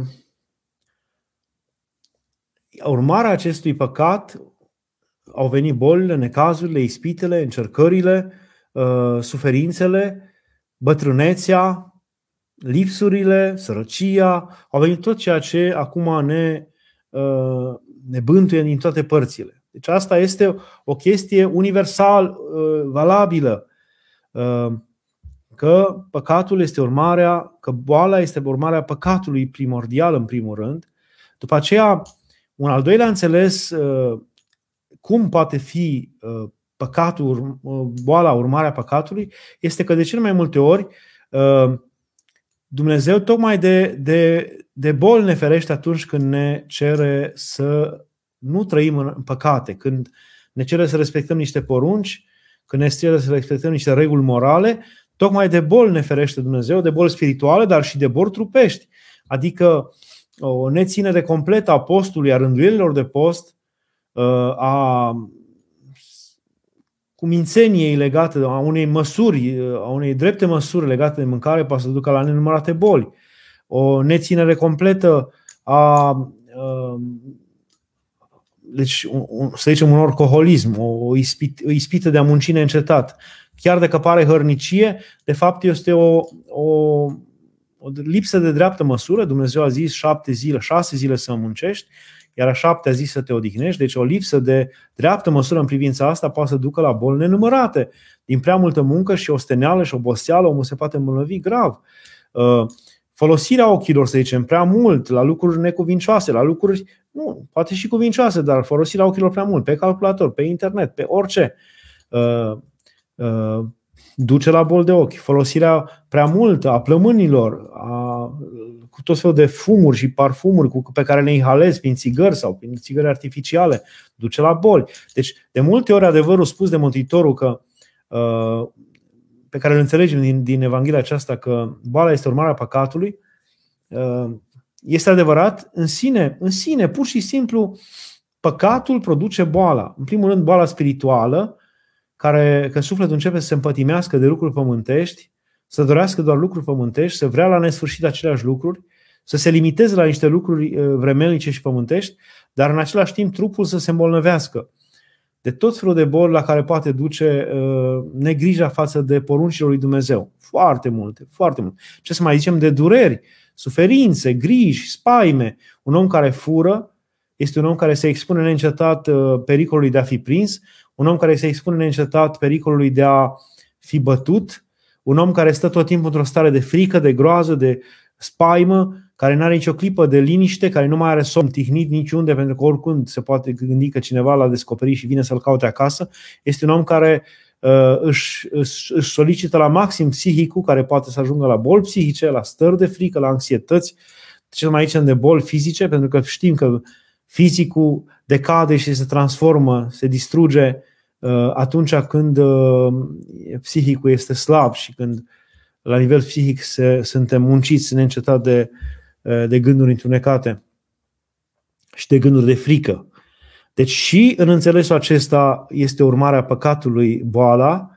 urmarea acestui păcat au venit bolile, necazurile, ispitele, încercările, uh, suferințele, bătrânețea, lipsurile, sărăcia, au venit tot ceea ce acum ne, uh, ne bântuie din toate părțile. Deci asta este o chestie universal uh, valabilă. Că păcatul este urmarea, că boala este urmarea păcatului primordial în primul rând. După aceea, un al doilea înțeles cum poate fi uh, păcatul, uh, boala, urmarea păcatului, este că de cele mai multe ori uh, Dumnezeu tocmai de, de, de bol ne ferește atunci când ne cere să nu trăim în păcate, când ne cere să respectăm niște porunci, când ne cere să respectăm niște reguli morale, tocmai de bol ne ferește Dumnezeu, de bol spirituale, dar și de bol trupești. Adică o neținere completă a postului, a rânduielilor de post, Uh, a cumințeniei legate, a unei măsuri, uh, a unei drepte măsuri legate de mâncare poate să ducă la nenumărate boli. O neținere completă a uh, deci, să zicem, un alcoholism, o ispit, o ispită de a munci neîncetat. Chiar dacă pare hărnicie, de fapt este o, o, o lipsă de dreaptă măsură. Dumnezeu a zis șapte zile, șase zile să muncești iar a șaptea zi să te odihnești, deci o lipsă de dreaptă măsură în privința asta poate să ducă la boli nenumărate. Din prea multă muncă și o steneală și oboseală, omul se poate îmbolnăvi grav. Uh, folosirea ochilor, să zicem, prea mult la lucruri necuvincioase, la lucruri, nu, poate și cuvincioase, dar folosirea ochilor prea mult, pe calculator, pe internet, pe orice, uh, uh, duce la bol de ochi. Folosirea prea multă a plămânilor, a cu tot felul de fumuri și parfumuri cu, pe care le inhalezi prin țigări sau prin țigări artificiale, duce la boli. Deci, de multe ori, adevărul spus de Mântuitorul că uh, pe care îl înțelegem din, din Evanghelia aceasta că boala este urmarea păcatului, uh, este adevărat în sine, în sine, pur și simplu, păcatul produce boala. În primul rând, boala spirituală, care, că sufletul începe să se împătimească de lucruri pământești, să dorească doar lucruri pământești, să vrea la nesfârșit aceleași lucruri, să se limiteze la niște lucruri uh, vremelnice și pământești, dar în același timp trupul să se îmbolnăvească de tot felul de boli la care poate duce uh, negrija față de poruncile lui Dumnezeu. Foarte multe, foarte multe. Ce să mai zicem de dureri, suferințe, griji, spaime. Un om care fură este un om care se expune neîncetat uh, pericolului de a fi prins, un om care se expune neîncetat pericolului de a fi bătut, un om care stă tot timpul într-o stare de frică, de groază, de spaimă, care nu are nicio clipă de liniște, care nu mai are somn tihnit niciunde, pentru că oricând se poate gândi că cineva l-a descoperit și vine să-l caute acasă, este un om care uh, își, își, își solicită la maxim psihicul, care poate să ajungă la boli psihice, la stări de frică, la anxietăți, cel mai aici de boli fizice, pentru că știm că fizicul decade și se transformă, se distruge Uh, atunci când uh, psihicul este slab și când la nivel psihic se, suntem munciți neîncetat de, uh, de gânduri întunecate și de gânduri de frică. Deci și în înțelesul acesta este urmarea păcatului boala,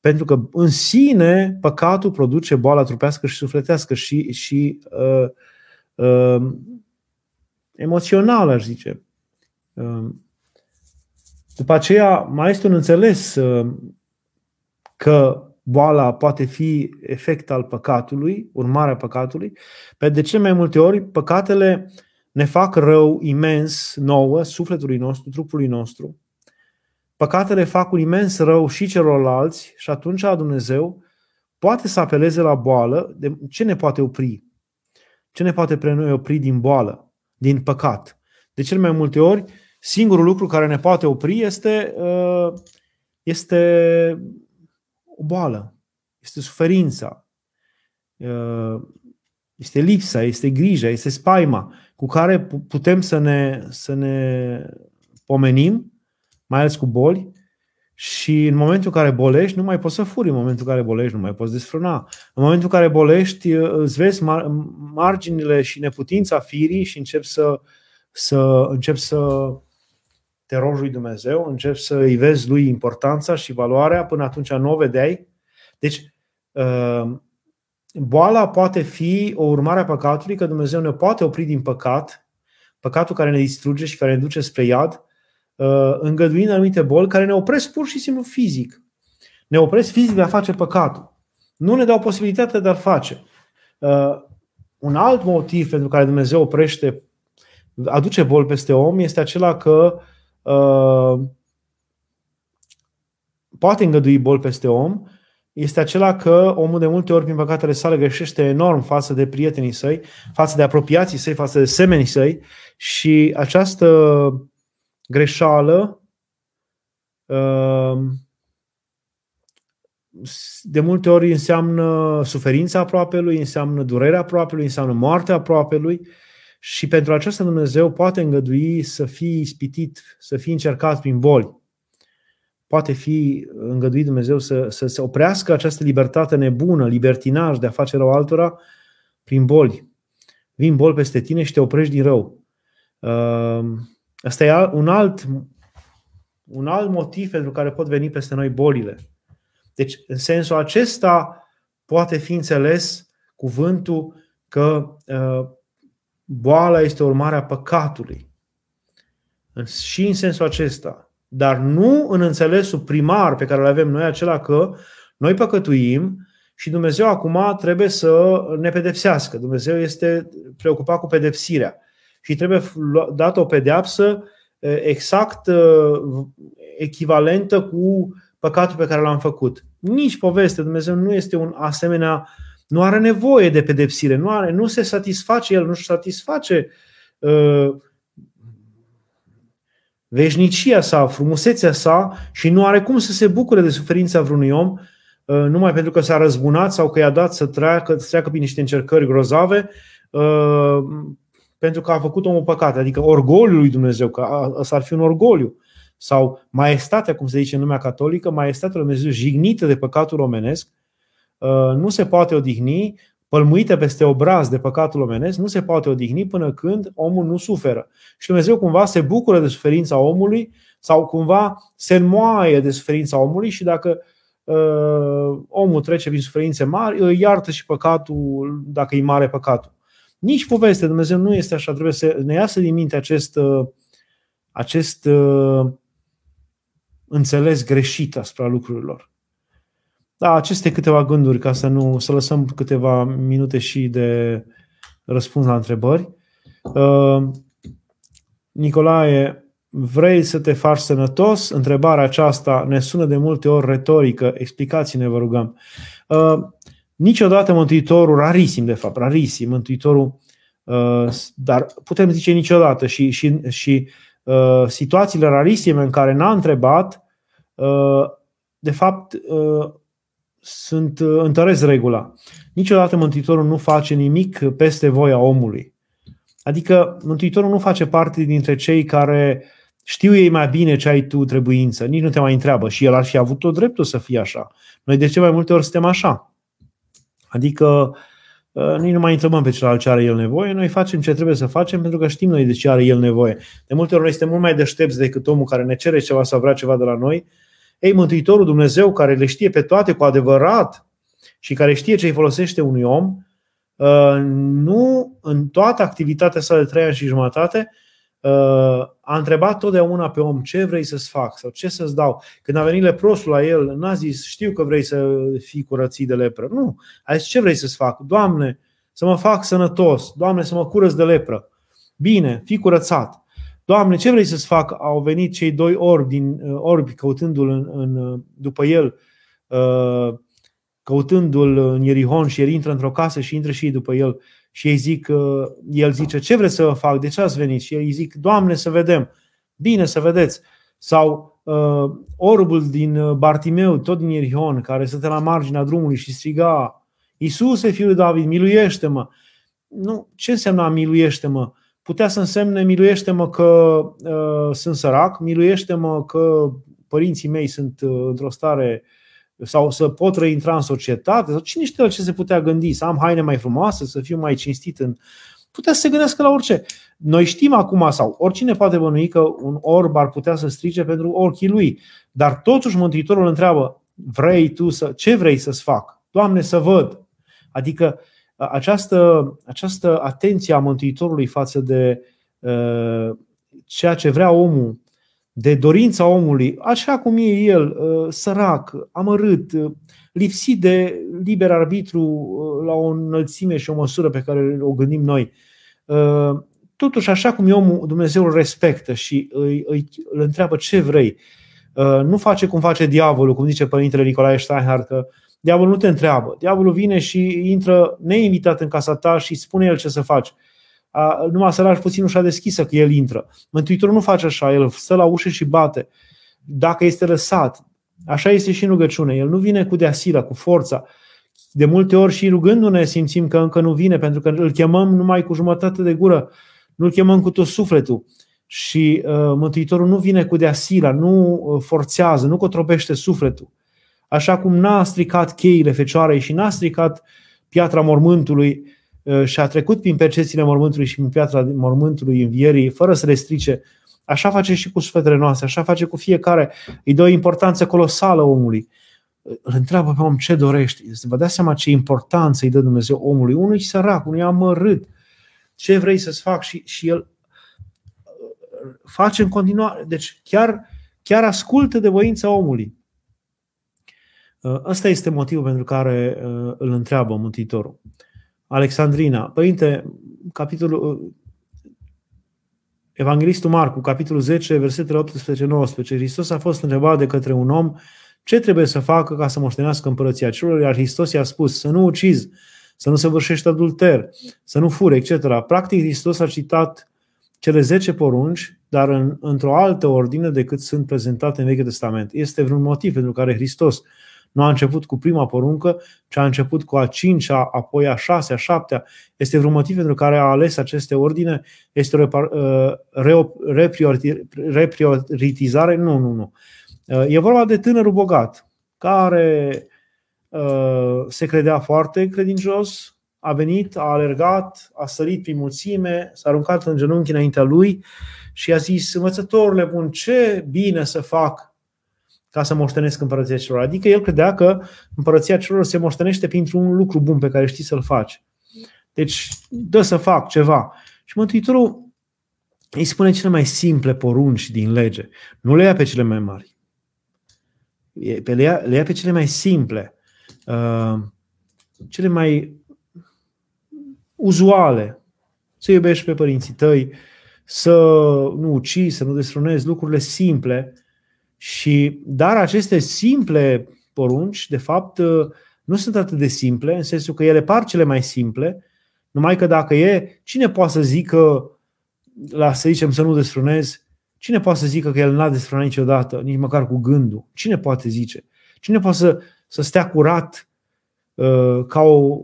pentru că în sine păcatul produce boala trupească și sufletească și, și uh, uh, emoțională, aș zice. Uh, după aceea mai este un înțeles uh, că boala poate fi efect al păcatului, urmarea păcatului, pe de ce mai multe ori păcatele ne fac rău imens nouă, sufletului nostru, trupului nostru. Păcatele fac un imens rău și celorlalți și atunci Dumnezeu poate să apeleze la boală. De ce ne poate opri? Ce ne poate pre noi opri din boală, din păcat? De cel mai multe ori, singurul lucru care ne poate opri este, uh, este o boală, este suferința, uh, este lipsa, este grija, este spaima cu care putem să ne, să ne pomenim, mai ales cu boli, și în momentul în care bolești, nu mai poți să furi. În momentul în care bolești, nu mai poți desfrâna. În momentul în care bolești, îți vezi marginile și neputința firii și începi să, să, începi să te rogi lui Dumnezeu, începi să îi vezi lui importanța și valoarea, până atunci nu o vedeai. Deci, uh, boala poate fi o urmare a păcatului, că Dumnezeu ne poate opri din păcat, păcatul care ne distruge și care ne duce spre iad, uh, îngăduind anumite boli care ne opresc pur și simplu fizic. Ne opresc fizic de a face păcatul. Nu ne dau posibilitatea de a-l face. Uh, un alt motiv pentru care Dumnezeu oprește, aduce boli peste om, este acela că uh, poate îngădui boli peste om este acela că omul de multe ori, prin păcatele sale, greșește enorm față de prietenii săi, față de apropiații săi, față de semenii săi și această greșeală um, de multe ori înseamnă suferința aproapelui, înseamnă durerea aproapelui, înseamnă moartea aproapelui și pentru aceasta Dumnezeu poate îngădui să fii ispitit, să fii încercat prin boli poate fi îngăduit Dumnezeu să, să se oprească această libertate nebună, libertinaj de a face rău altora prin boli. Vin boli peste tine și te oprești din rău. Uh, asta e un alt, un alt motiv pentru care pot veni peste noi bolile. Deci, în sensul acesta, poate fi înțeles cuvântul că uh, boala este urmarea păcatului. Și în sensul acesta, dar nu în înțelesul primar pe care îl avem noi, acela că noi păcătuim și Dumnezeu acum trebuie să ne pedepsească. Dumnezeu este preocupat cu pedepsirea și trebuie dată o pedeapsă exact echivalentă cu păcatul pe care l-am făcut. Nici poveste, Dumnezeu nu este un asemenea, nu are nevoie de pedepsire, nu, are, nu se satisface El, nu se satisface uh, veșnicia sa, frumusețea sa și nu are cum să se bucure de suferința vreunui om uh, numai pentru că s-a răzbunat sau că i-a dat să treacă, să treacă prin niște încercări grozave uh, pentru că a făcut omul păcat, adică orgoliul lui Dumnezeu, că ăsta ar fi un orgoliu. Sau maestatea, cum se zice în lumea catolică, maestatea lui Dumnezeu jignită de păcatul omenesc, uh, nu se poate odihni pălmuită peste obraz de păcatul omenesc, nu se poate odihni până când omul nu suferă. Și Dumnezeu cumva se bucură de suferința omului sau cumva se înmoaie de suferința omului și dacă uh, omul trece prin suferințe mari, îi iartă și păcatul dacă e mare păcatul. Nici poveste Dumnezeu nu este așa, trebuie să ne iasă din minte acest, uh, acest uh, înțeles greșit asupra lucrurilor. Da, aceste câteva gânduri ca să nu să lăsăm câteva minute și de răspuns la întrebări. Uh, Nicolae, vrei să te faci sănătos? Întrebarea aceasta ne sună de multe ori retorică. Explicați-ne, vă rugăm. Uh, niciodată Mântuitorul, rarisim de fapt, rarisim, Mântuitorul, uh, dar putem zice niciodată și, și, și situațiile rarisime în care n-a întrebat, de fapt, sunt, uh, întăresc regula. Niciodată Mântuitorul nu face nimic peste voia omului. Adică Mântuitorul nu face parte dintre cei care știu ei mai bine ce ai tu trebuință, nici nu te mai întreabă și el ar fi avut tot dreptul să fie așa. Noi de ce mai multe ori suntem așa? Adică uh, noi nu mai întrebăm pe celălalt ce are el nevoie, noi facem ce trebuie să facem pentru că știm noi de ce are el nevoie. De multe ori noi suntem mult mai deștepți decât omul care ne cere ceva sau vrea ceva de la noi ei, Mântuitorul Dumnezeu, care le știe pe toate cu adevărat și care știe ce îi folosește unui om, uh, nu în toată activitatea sa de trei ani și jumătate uh, a întrebat totdeauna pe om ce vrei să-ți fac sau ce să-ți dau. Când a venit leprosul la el, n-a zis știu că vrei să fii curățit de lepră. Nu, a zis ce vrei să-ți fac? Doamne, să mă fac sănătos, Doamne, să mă curăț de lepră. Bine, fi curățat. Doamne, ce vrei să-ți fac? Au venit cei doi orbi, din, orbi căutându-l în, în, după el, căutându-l în Ierihon și el intră într-o casă și intră și ei după el și ei zic, el zice, ce vreți să vă fac? De ce ați venit? Și ei zic, Doamne, să vedem. Bine, să vedeți. Sau uh, orbul din Bartimeu, tot din Ierihon, care stătea la marginea drumului și striga, Iisuse, fiul David, miluiește-mă! Nu, ce înseamnă miluiește-mă? Putea să însemne miluiește-mă că uh, sunt sărac, miluiește-mă că părinții mei sunt uh, într-o stare sau să pot reintra în societate, sau cine știe ce se putea gândi, să am haine mai frumoase, să fiu mai cinstit în... Putea să se gândească la orice. Noi știm acum, sau oricine poate bănui că un orb ar putea să strice pentru ochii lui, dar totuși Mântuitorul îl întreabă, vrei tu să, ce vrei să-ți fac? Doamne, să văd. Adică această, această atenție a Mântuitorului față de uh, ceea ce vrea omul, de dorința omului, așa cum e el, uh, sărac, amărât, uh, lipsit de liber arbitru uh, la o înălțime și o măsură pe care o gândim noi. Uh, totuși, așa cum e omul, Dumnezeu îl respectă și îi, îi, îl întreabă ce vrei. Uh, nu face cum face diavolul, cum zice Părintele Nicolae Steinhardt, că uh, Diavolul nu te întreabă. Diavolul vine și intră neinvitat în casa ta și spune el ce să faci. Numai să lași puțin ușa deschisă că el intră. Mântuitorul nu face așa, el stă la ușă și bate. Dacă este lăsat, așa este și în rugăciune. El nu vine cu deasila, cu forța. De multe ori și rugându-ne simțim că încă nu vine, pentru că îl chemăm numai cu jumătate de gură. Nu-l chemăm cu tot sufletul. Și uh, Mântuitorul nu vine cu deasila, nu uh, forțează, nu cotrobește sufletul așa cum n-a stricat cheile fecioarei și n-a stricat piatra mormântului uh, și a trecut prin percepțiile mormântului și prin piatra mormântului învierii, fără să le strice, așa face și cu sufletele noastre, așa face cu fiecare. Îi dă o importanță colosală omului. Îl întreabă pe om ce dorești. Vă dați seama ce importanță îi dă Dumnezeu omului. Unui sărac, unui amărât. Ce vrei să-ți fac? Și, și el uh, face în continuare. Deci chiar, chiar ascultă de voința omului. Uh, ăsta este motivul pentru care uh, îl întreabă Mântuitorul. Alexandrina, Părinte, capitolul, uh, Evanghelistul Marcu, capitolul 10, versetele 18-19, Hristos a fost întrebat de către un om ce trebuie să facă ca să moștenească împărăția celor, iar Hristos i-a spus să nu ucizi, să nu săvârșești adulter, să nu fure, etc. Practic, Hristos a citat cele 10 porunci, dar în, într-o altă ordine decât sunt prezentate în Vechiul Testament. Este vreun motiv pentru care Hristos nu a început cu prima poruncă, ci a început cu a cincea, apoi a șasea, a șaptea. Este vreun motiv pentru care a ales aceste ordine? Este o reprioritizare? Nu, nu, nu. Uh, e vorba de tânărul bogat, care uh, se credea foarte credincios, a venit, a alergat, a sărit prin mulțime, s-a aruncat în genunchi înaintea lui și a zis, învățătorule bun, ce bine să fac ca să moștenesc împărăția celor. Adică el credea că împărăția celor se moștenește printr-un lucru bun pe care știi să-l faci. Deci dă să fac ceva. Și Mântuitorul îi spune cele mai simple porunci din lege. Nu le ia pe cele mai mari. Le ia, le ia pe cele mai simple, uh, cele mai uzuale. Să iubești pe părinții tăi, să nu ucizi, să nu destrunezi lucrurile simple și, dar aceste simple porunci, de fapt, nu sunt atât de simple, în sensul că ele par cele mai simple, numai că dacă e, cine poate să zică, la să zicem să nu desfrânezi, cine poate să zică că el n-a desfrânat niciodată, nici măcar cu gândul? Cine poate zice? Cine poate să, să stea curat uh, ca o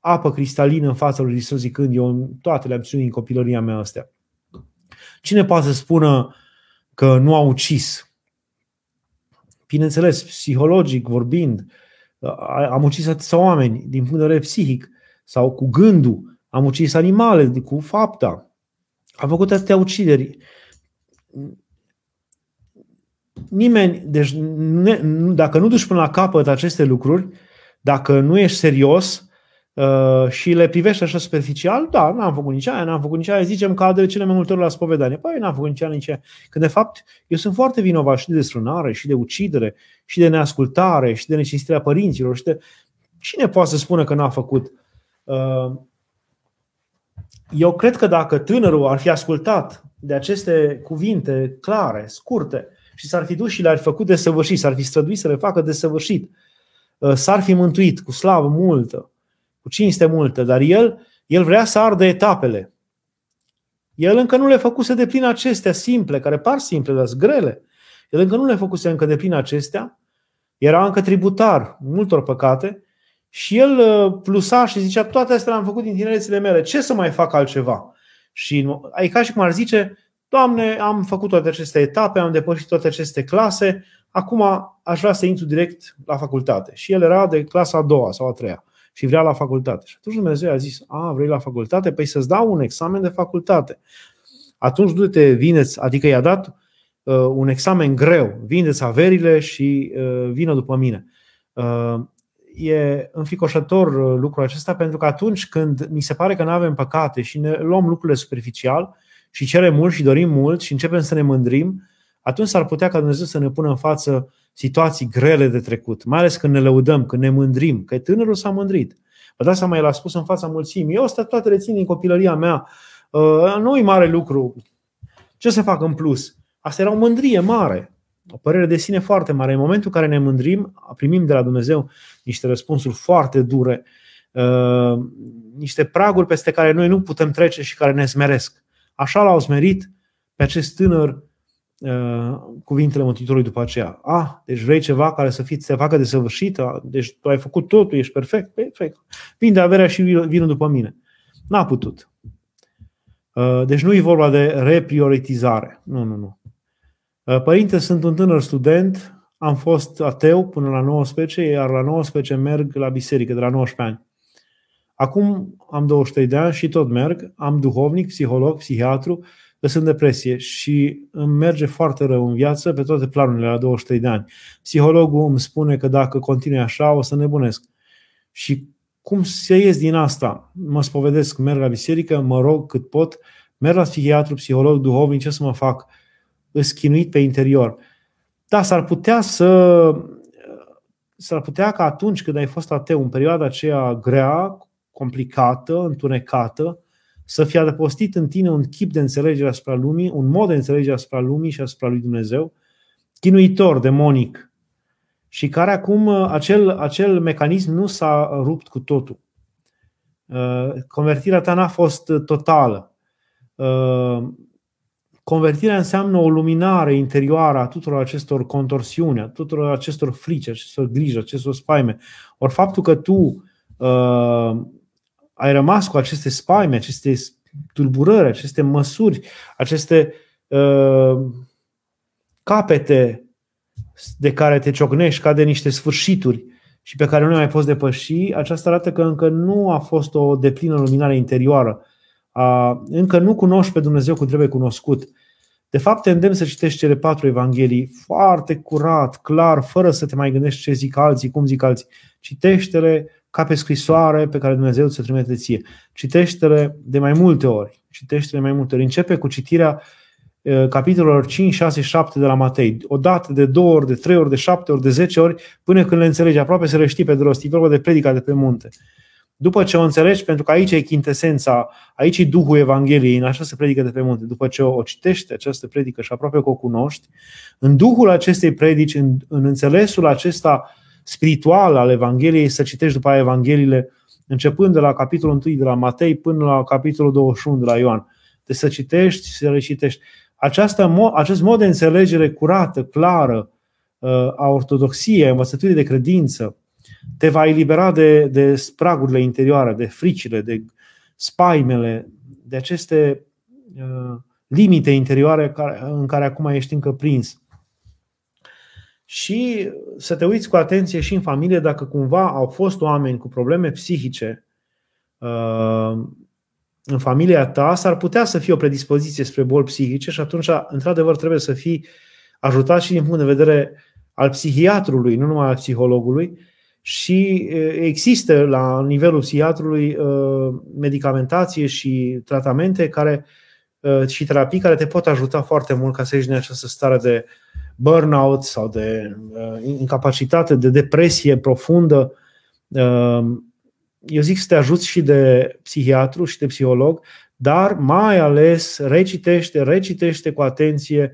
apă cristalină în fața lui Hristos zicând eu toate le-am ținut în copilăria mea astea? Cine poate să spună că nu a ucis? Bineînțeles, psihologic vorbind, am ucis atâția oameni din punct de vedere psihic sau cu gândul, am ucis animale cu fapta, am făcut atâtea ucideri. Nimeni, deci ne, dacă nu duci până la capăt aceste lucruri, dacă nu ești serios, Uh, și le privești așa superficial, da, n-am făcut nici aia, n-am făcut nici aia, zicem că de cele mai multe ori la spovedanie. Păi, n-am făcut nici aia, nici aia. Când de fapt eu sunt foarte vinovat și de desfrânare, și de ucidere, și de neascultare, și de necesitatea părinților, și de... Cine poate să spună că n-a făcut? Uh, eu cred că dacă tânărul ar fi ascultat de aceste cuvinte clare, scurte, și s-ar fi dus și le-ar fi făcut de săvârșit, s-ar fi străduit să le facă de săvârșit, uh, s-ar fi mântuit cu slavă multă, cu cinste multă, dar el, el vrea să ardă etapele. El încă nu le făcuse de plin acestea simple, care par simple, dar sunt grele. El încă nu le făcuse încă de plin acestea, era încă tributar multor păcate și el uh, plusa și zicea toate astea le-am făcut din tinerețile mele, ce să mai fac altceva? Și e ca și cum ar zice, Doamne, am făcut toate aceste etape, am depășit toate aceste clase, acum aș vrea să intru direct la facultate. Și el era de clasa a doua sau a treia și vrea la facultate. Și atunci Dumnezeu a zis, a, vrei la facultate? Păi să-ți dau un examen de facultate. Atunci du-te, vineți, adică i-a dat uh, un examen greu, vindeți averile și uh, vină după mine. Uh, e înficoșător uh, lucrul acesta pentru că atunci când mi se pare că nu avem păcate și ne luăm lucrurile superficial și cerem mult și dorim mult și începem să ne mândrim, atunci s-ar putea ca Dumnezeu să ne pună în față situații grele de trecut, mai ales când ne lăudăm, când ne mândrim, că tânărul s-a mândrit. Vă dați seama, el a spus în fața mulțimii, eu asta toate le țin din copilăria mea, uh, nu e mare lucru, ce să fac în plus? Asta era o mândrie mare, o părere de sine foarte mare. În momentul în care ne mândrim, primim de la Dumnezeu niște răspunsuri foarte dure, uh, niște praguri peste care noi nu putem trece și care ne smeresc. Așa l-au smerit pe acest tânăr uh, cuvintele Mântuitorului după aceea. Ah, deci vrei ceva care să fie, să facă de săvârșit? Deci tu ai făcut totul, ești perfect? Perfect. Vinde averea și vină după mine. N-a putut. Uh, deci nu e vorba de reprioritizare. Nu, nu, nu. Uh, părinte, sunt un tânăr student, am fost ateu până la 19, iar la 19 merg la biserică, de la 19 ani. Acum am 23 de ani și tot merg, am duhovnic, psiholog, psihiatru, sunt în depresie și îmi merge foarte rău în viață pe toate planurile la 23 de ani. Psihologul îmi spune că dacă continui așa o să nebunesc. Și cum să ies din asta? Mă spovedesc, merg la biserică, mă rog cât pot, merg la psihiatru, psiholog, duhovnic, ce să mă fac? Îschinuit pe interior. Da, s-ar putea să s-ar putea ca atunci când ai fost ateu, în perioada aceea grea, complicată, întunecată, să fie adăpostit în tine un chip de înțelegere asupra lumii, un mod de înțelegere asupra lumii și asupra lui Dumnezeu, chinuitor, demonic, și care acum acel, acel mecanism nu s-a rupt cu totul. Uh, convertirea ta n-a fost totală. Uh, convertirea înseamnă o luminare interioară a tuturor acestor contorsiuni, a tuturor acestor frici, acestor griji, acestor spaime. Ori faptul că tu uh, ai rămas cu aceste spaime, aceste tulburări, aceste măsuri, aceste uh, capete de care te ciocnești ca de niște sfârșituri și pe care nu le mai poți depăși, aceasta arată că încă nu a fost o deplină luminare interioară. A, încă nu cunoști pe Dumnezeu cum trebuie cunoscut. De fapt, te îndemn să citești cele patru evanghelii foarte curat, clar, fără să te mai gândești ce zic alții, cum zic alții. Citește-le ca pe scrisoare pe care Dumnezeu ți-o trimite ție. Citește-le de mai multe ori. Citește-le mai multe ori. Începe cu citirea capitolelor 5, 6, 7 de la Matei. O dată, de două ori, de trei ori, de șapte ori, de zece ori, până când le înțelegi. Aproape să le știi pe de rost. E vorba de predica de pe munte. După ce o înțelegi, pentru că aici e chintesența, aici e Duhul Evangheliei, în așa se predică de pe munte. După ce o citești, această predică și aproape că o cunoști, în Duhul acestei predici, în, în înțelesul acesta spiritual al Evangheliei, să citești după aia Evangheliile, începând de la capitolul 1 de la Matei până la capitolul 21 de la Ioan. Deci să citești și să le citești. Această, acest mod de înțelegere curată, clară uh, a ortodoxiei, a învățăturii de credință, te va elibera de, de spragurile interioare, de fricile, de spaimele, de aceste uh, limite interioare în care acum ești încă prins și să te uiți cu atenție și în familie dacă cumva au fost oameni cu probleme psihice uh, în familia ta, s-ar putea să fie o predispoziție spre boli psihice și atunci, într-adevăr, trebuie să fii ajutat și din punct de vedere al psihiatrului, nu numai al psihologului. Și uh, există la nivelul psihiatrului uh, medicamentație și tratamente care și terapii care te pot ajuta foarte mult ca să ieși din această stare de burnout sau de uh, incapacitate, de depresie profundă. Uh, eu zic să te ajuți și de psihiatru și de psiholog, dar mai ales recitește, recitește cu atenție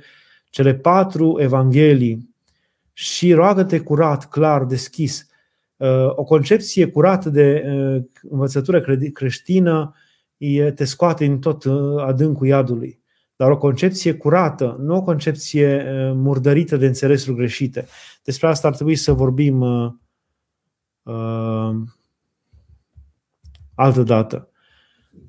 cele patru evanghelii și roagă-te curat, clar, deschis. Uh, o concepție curată de uh, învățătură creștină te scoate în tot uh, adâncul iadului. Dar o concepție curată, nu o concepție murdărită de înțelesuri greșite. Despre asta ar trebui să vorbim uh, uh, altă dată.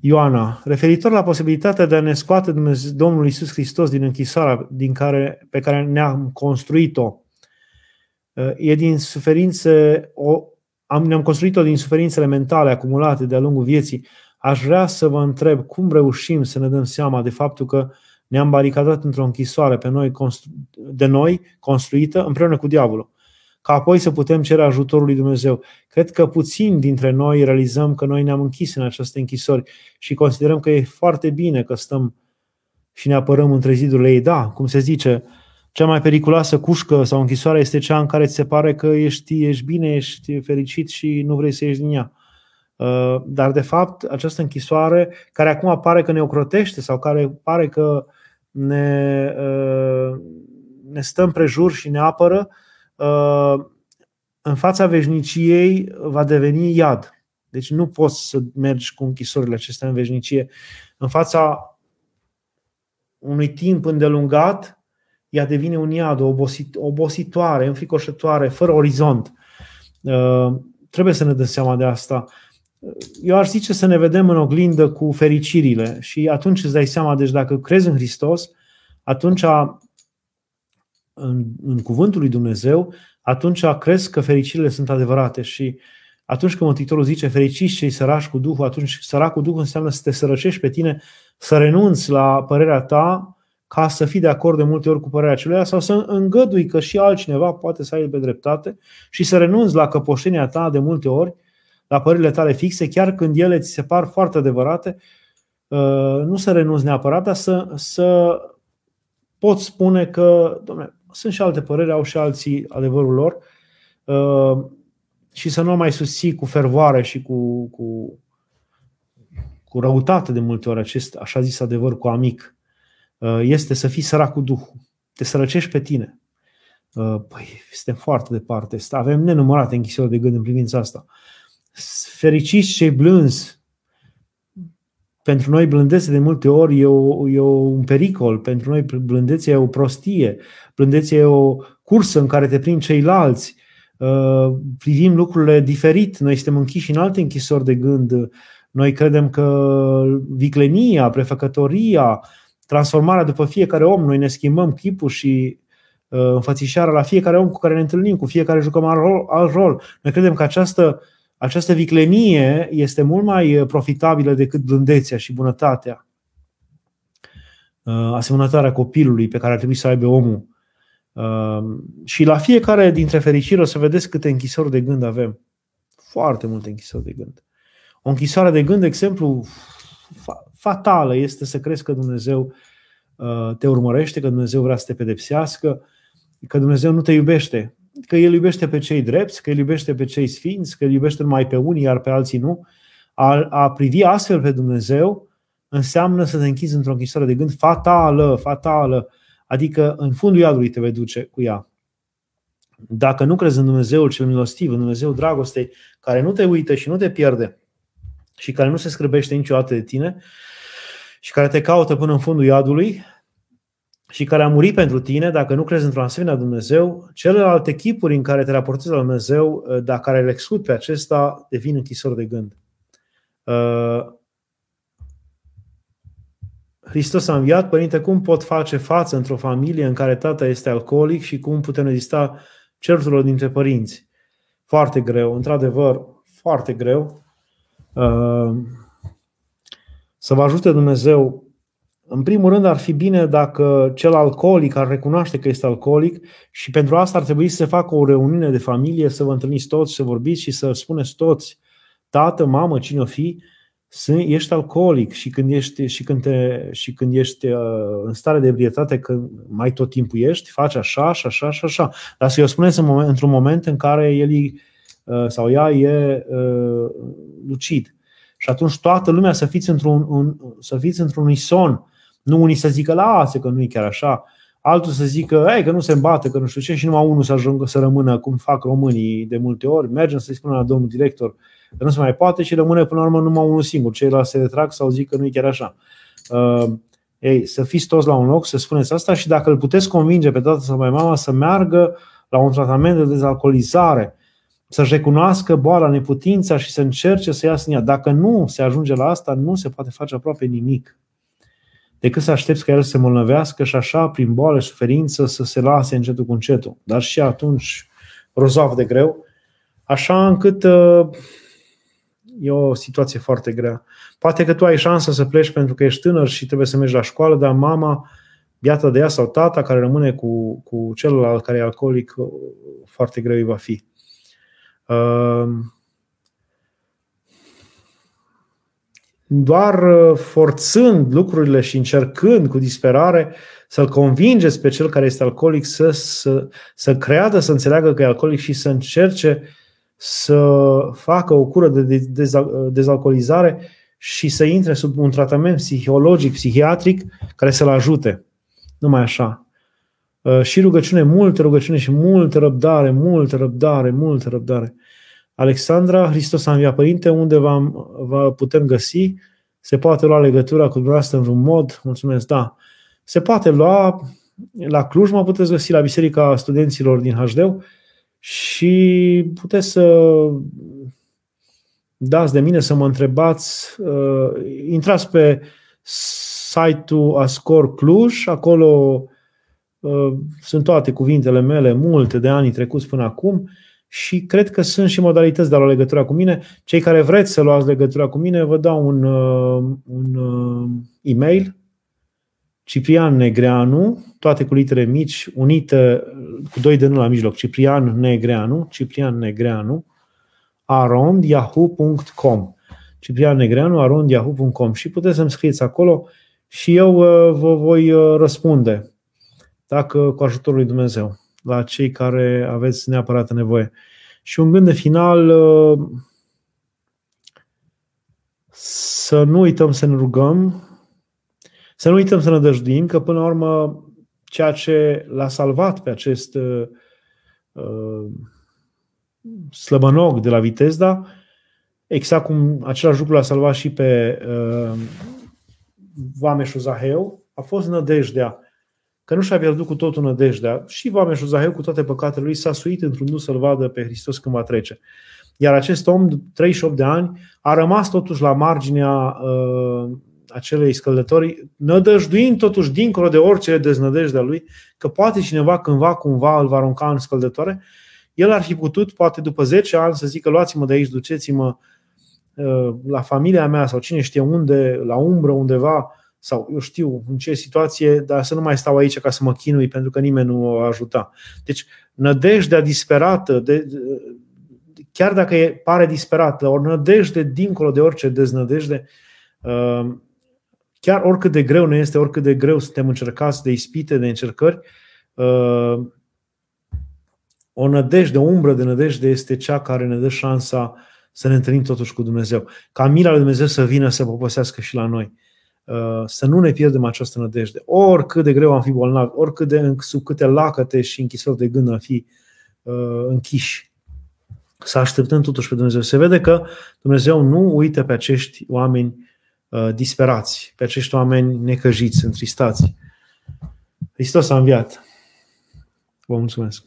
Ioana, referitor la posibilitatea de a ne scoate Dumnezeu, Domnul Isus Hristos din închisoarea din care, pe care ne-am construit-o, e din suferințe, o, am, ne-am construit-o din suferințele mentale acumulate de-a lungul vieții. Aș vrea să vă întreb cum reușim să ne dăm seama de faptul că ne-am baricadat într-o închisoare pe noi, de noi, construită împreună cu diavolul ca apoi să putem cere ajutorul lui Dumnezeu. Cred că puțin dintre noi realizăm că noi ne-am închis în aceste închisori și considerăm că e foarte bine că stăm și ne apărăm între zidurile ei. Da, cum se zice, cea mai periculoasă cușcă sau închisoare este cea în care ți se pare că ești, ești bine, ești fericit și nu vrei să ieși din ea. Uh, dar, de fapt, această închisoare, care acum pare că ne ocrotește sau care pare că ne, uh, ne stă împrejur și ne apără, Uh, în fața veșniciei va deveni iad. Deci nu poți să mergi cu închisorile acestea în veșnicie. În fața unui timp îndelungat, ea devine un iad, o obosit, obositoare, înfricoșătoare, fără orizont. Uh, trebuie să ne dăm seama de asta. Eu aș zice să ne vedem în oglindă cu fericirile și atunci îți dai seama, deci dacă crezi în Hristos, atunci în, în cuvântul lui Dumnezeu, atunci crezi că fericirile sunt adevărate și atunci când Mântuitorul zice fericiți cei săraci cu Duhul, atunci sărac cu Duhul înseamnă să te sărăcești pe tine, să renunți la părerea ta ca să fii de acord de multe ori cu părerea celuilalt sau să îngădui că și altcineva poate să aibă dreptate și să renunți la căpoșenia ta de multe ori, la părerile tale fixe, chiar când ele ți se par foarte adevărate, uh, nu să renunți neapărat, dar să, să poți spune că, domnule, sunt și alte păreri, au și alții adevărul lor uh, și să nu mai susții cu fervoare și cu, cu, cu răutate de multe ori acest așa zis adevăr cu amic, uh, este să fii sărac cu Duhul. Te sărăcești pe tine. Uh, păi, suntem foarte departe. Avem nenumărate închisori de gând în privința asta. Fericiți cei blânzi, pentru noi blândețe de multe ori e, o, e un pericol, pentru noi blândețe e o prostie, blândețe e o cursă în care te prind ceilalți, uh, privim lucrurile diferit, noi suntem închiși în alte închisori de gând, noi credem că viclenia, prefăcătoria, transformarea după fiecare om, noi ne schimbăm chipul și uh, înfățișarea la fiecare om cu care ne întâlnim, cu fiecare jucăm alt rol. Alt rol. Noi credem că această uh, această viclenie este mult mai uh, profitabilă decât blândețea și bunătatea. Uh, asemănătoarea copilului pe care ar trebui să aibă omul. Uh, și la fiecare dintre fericiri o să vedeți câte închisori de gând avem. Foarte multe închisori de gând. O închisoare de gând, de exemplu, fatală este să crezi că Dumnezeu te urmărește, că Dumnezeu vrea să te pedepsească, că Dumnezeu nu te iubește că El iubește pe cei drepți, că El iubește pe cei sfinți, că El iubește numai pe unii, iar pe alții nu. A, a privi astfel pe Dumnezeu înseamnă să te închizi într-o închisoare de gând fatală, fatală, adică în fundul iadului te vei duce cu ea. Dacă nu crezi în Dumnezeul cel milostiv, în Dumnezeul dragostei, care nu te uită și nu te pierde și care nu se scrăbește niciodată de tine și care te caută până în fundul iadului, și care a murit pentru tine, dacă nu crezi într-un asemenea Dumnezeu, celelalte chipuri în care te raportezi la Dumnezeu, uh, dacă care le exclud pe acesta, devin închisori de gând. Uh, Hristos a înviat, Părinte, cum pot face față într-o familie în care tata este alcoolic și cum putem rezista certurilor dintre părinți? Foarte greu, într-adevăr, foarte greu. Uh, să vă ajute Dumnezeu în primul rând, ar fi bine dacă cel alcoolic ar recunoaște că este alcoolic și pentru asta ar trebui să se facă o reuniune de familie, să vă întâlniți toți, să vorbiți și să spuneți toți, tată, mamă, cine o fi, ești alcoolic și când ești, și când te, și când ești uh, în stare de ebrietate, că mai tot timpul ești, faci așa și așa și așa. Dar să-i o spuneți în moment, într-un moment în care el sau ea e lucid. Și atunci toată lumea să fiți într-un, un, să fiți într-un son. Nu unii să zică, lasă că nu e chiar așa, altul să zică, ei, că nu se îmbată, că nu știu ce, și numai unul să ajungă să rămână cum fac românii de multe ori. Mergem să-i spună la domnul director că nu se mai poate și rămâne până la urmă numai unul singur. Ceilalți se retrag sau zic că nu e chiar așa. Uh, ei, să fiți toți la un loc, să spuneți asta și dacă îl puteți convinge pe tata sau pe mama să meargă la un tratament de dezalcoolizare, să-și recunoască boala, neputința și să încerce să iasă în ea. Dacă nu se ajunge la asta, nu se poate face aproape nimic decât să aștepți ca el să se molnăvească și așa, prin boală și suferință, să se lase încetul cu încetul. Dar și atunci, rozav de greu, așa încât uh, e o situație foarte grea. Poate că tu ai șansa să pleci pentru că ești tânăr și trebuie să mergi la școală, dar mama, biata de ea sau tata care rămâne cu, cu celălalt care e alcoolic, uh, foarte greu îi va fi. Uh, doar uh, forțând lucrurile și încercând cu disperare să-l convingeți pe cel care este alcoolic să, să, să creadă, să înțeleagă că e alcoolic și să încerce să facă o cură de dezalcoolizare și să intre sub un tratament psihologic, psihiatric, care să-l ajute. Numai așa. Uh, și rugăciune, multă rugăciune și multă răbdare, multă răbdare, multă răbdare. Alexandra, Hristos a înviat Părinte, unde vă, vă putem găsi? Se poate lua legătura cu dumneavoastră în vreun mod? Mulțumesc, da. Se poate lua la Cluj, mă puteți găsi la Biserica Studenților din HD și puteți să dați de mine să mă întrebați. Uh, intrați pe site-ul Ascor Cluj, acolo uh, sunt toate cuvintele mele, multe de ani trecuți până acum și cred că sunt și modalități de a lua legătura cu mine. Cei care vreți să luați legătura cu mine, vă dau un, uh, un uh, e-mail. Ciprian Negreanu, toate cu litere mici, unite cu doi de nu la mijloc, Ciprian Negreanu, Ciprian Negreanu, arond yahoo.com Ciprian Negreanu, arond yahoo.com și puteți să-mi scrieți acolo și eu uh, vă voi răspunde dacă cu ajutorul lui Dumnezeu la cei care aveți neapărat nevoie. Și un gând de final, uh, să nu uităm să ne rugăm, să nu uităm să ne dăjduim, că până la urmă ceea ce l-a salvat pe acest uh, uh slăbănog de la Vitezda, exact cum același lucru l-a salvat și pe uh, Vameșul Zaheu, a fost nădejdea că nu și-a pierdut cu totul nădejdea și Vameșul Zaheu cu toate păcatele lui s-a suit într-un nu să-l vadă pe Hristos când va trece. Iar acest om, 38 de ani, a rămas totuși la marginea uh, acelei scăldătorii, nădăjduind totuși dincolo de orice deznădejdea lui, că poate cineva cândva, cumva îl va arunca în scăldătoare, el ar fi putut, poate după 10 ani, să zică luați-mă de aici, duceți-mă uh, la familia mea sau cine știe unde, la umbră undeva, sau eu știu în ce situație, dar să nu mai stau aici ca să mă chinui pentru că nimeni nu o ajuta. Deci nădejdea disperată, de, chiar dacă e, pare disperată, o nădejde dincolo de orice deznădejde, uh, chiar oricât de greu ne este, oricât de greu suntem încercați de ispite, de încercări, uh, o nădejde, o umbră de nădejde este cea care ne dă șansa să ne întâlnim totuși cu Dumnezeu. Ca mila lui Dumnezeu să vină să poposească și la noi. Uh, să nu ne pierdem această nădejde. Oricât de greu am fi bolnavi, oricât de sub câte lacăte și închisori de gând am fi uh, închiși. Să așteptăm totuși pe Dumnezeu. Se vede că Dumnezeu nu uită pe acești oameni uh, disperați, pe acești oameni necăjiți, întristați. Hristos a înviat. Vă mulțumesc.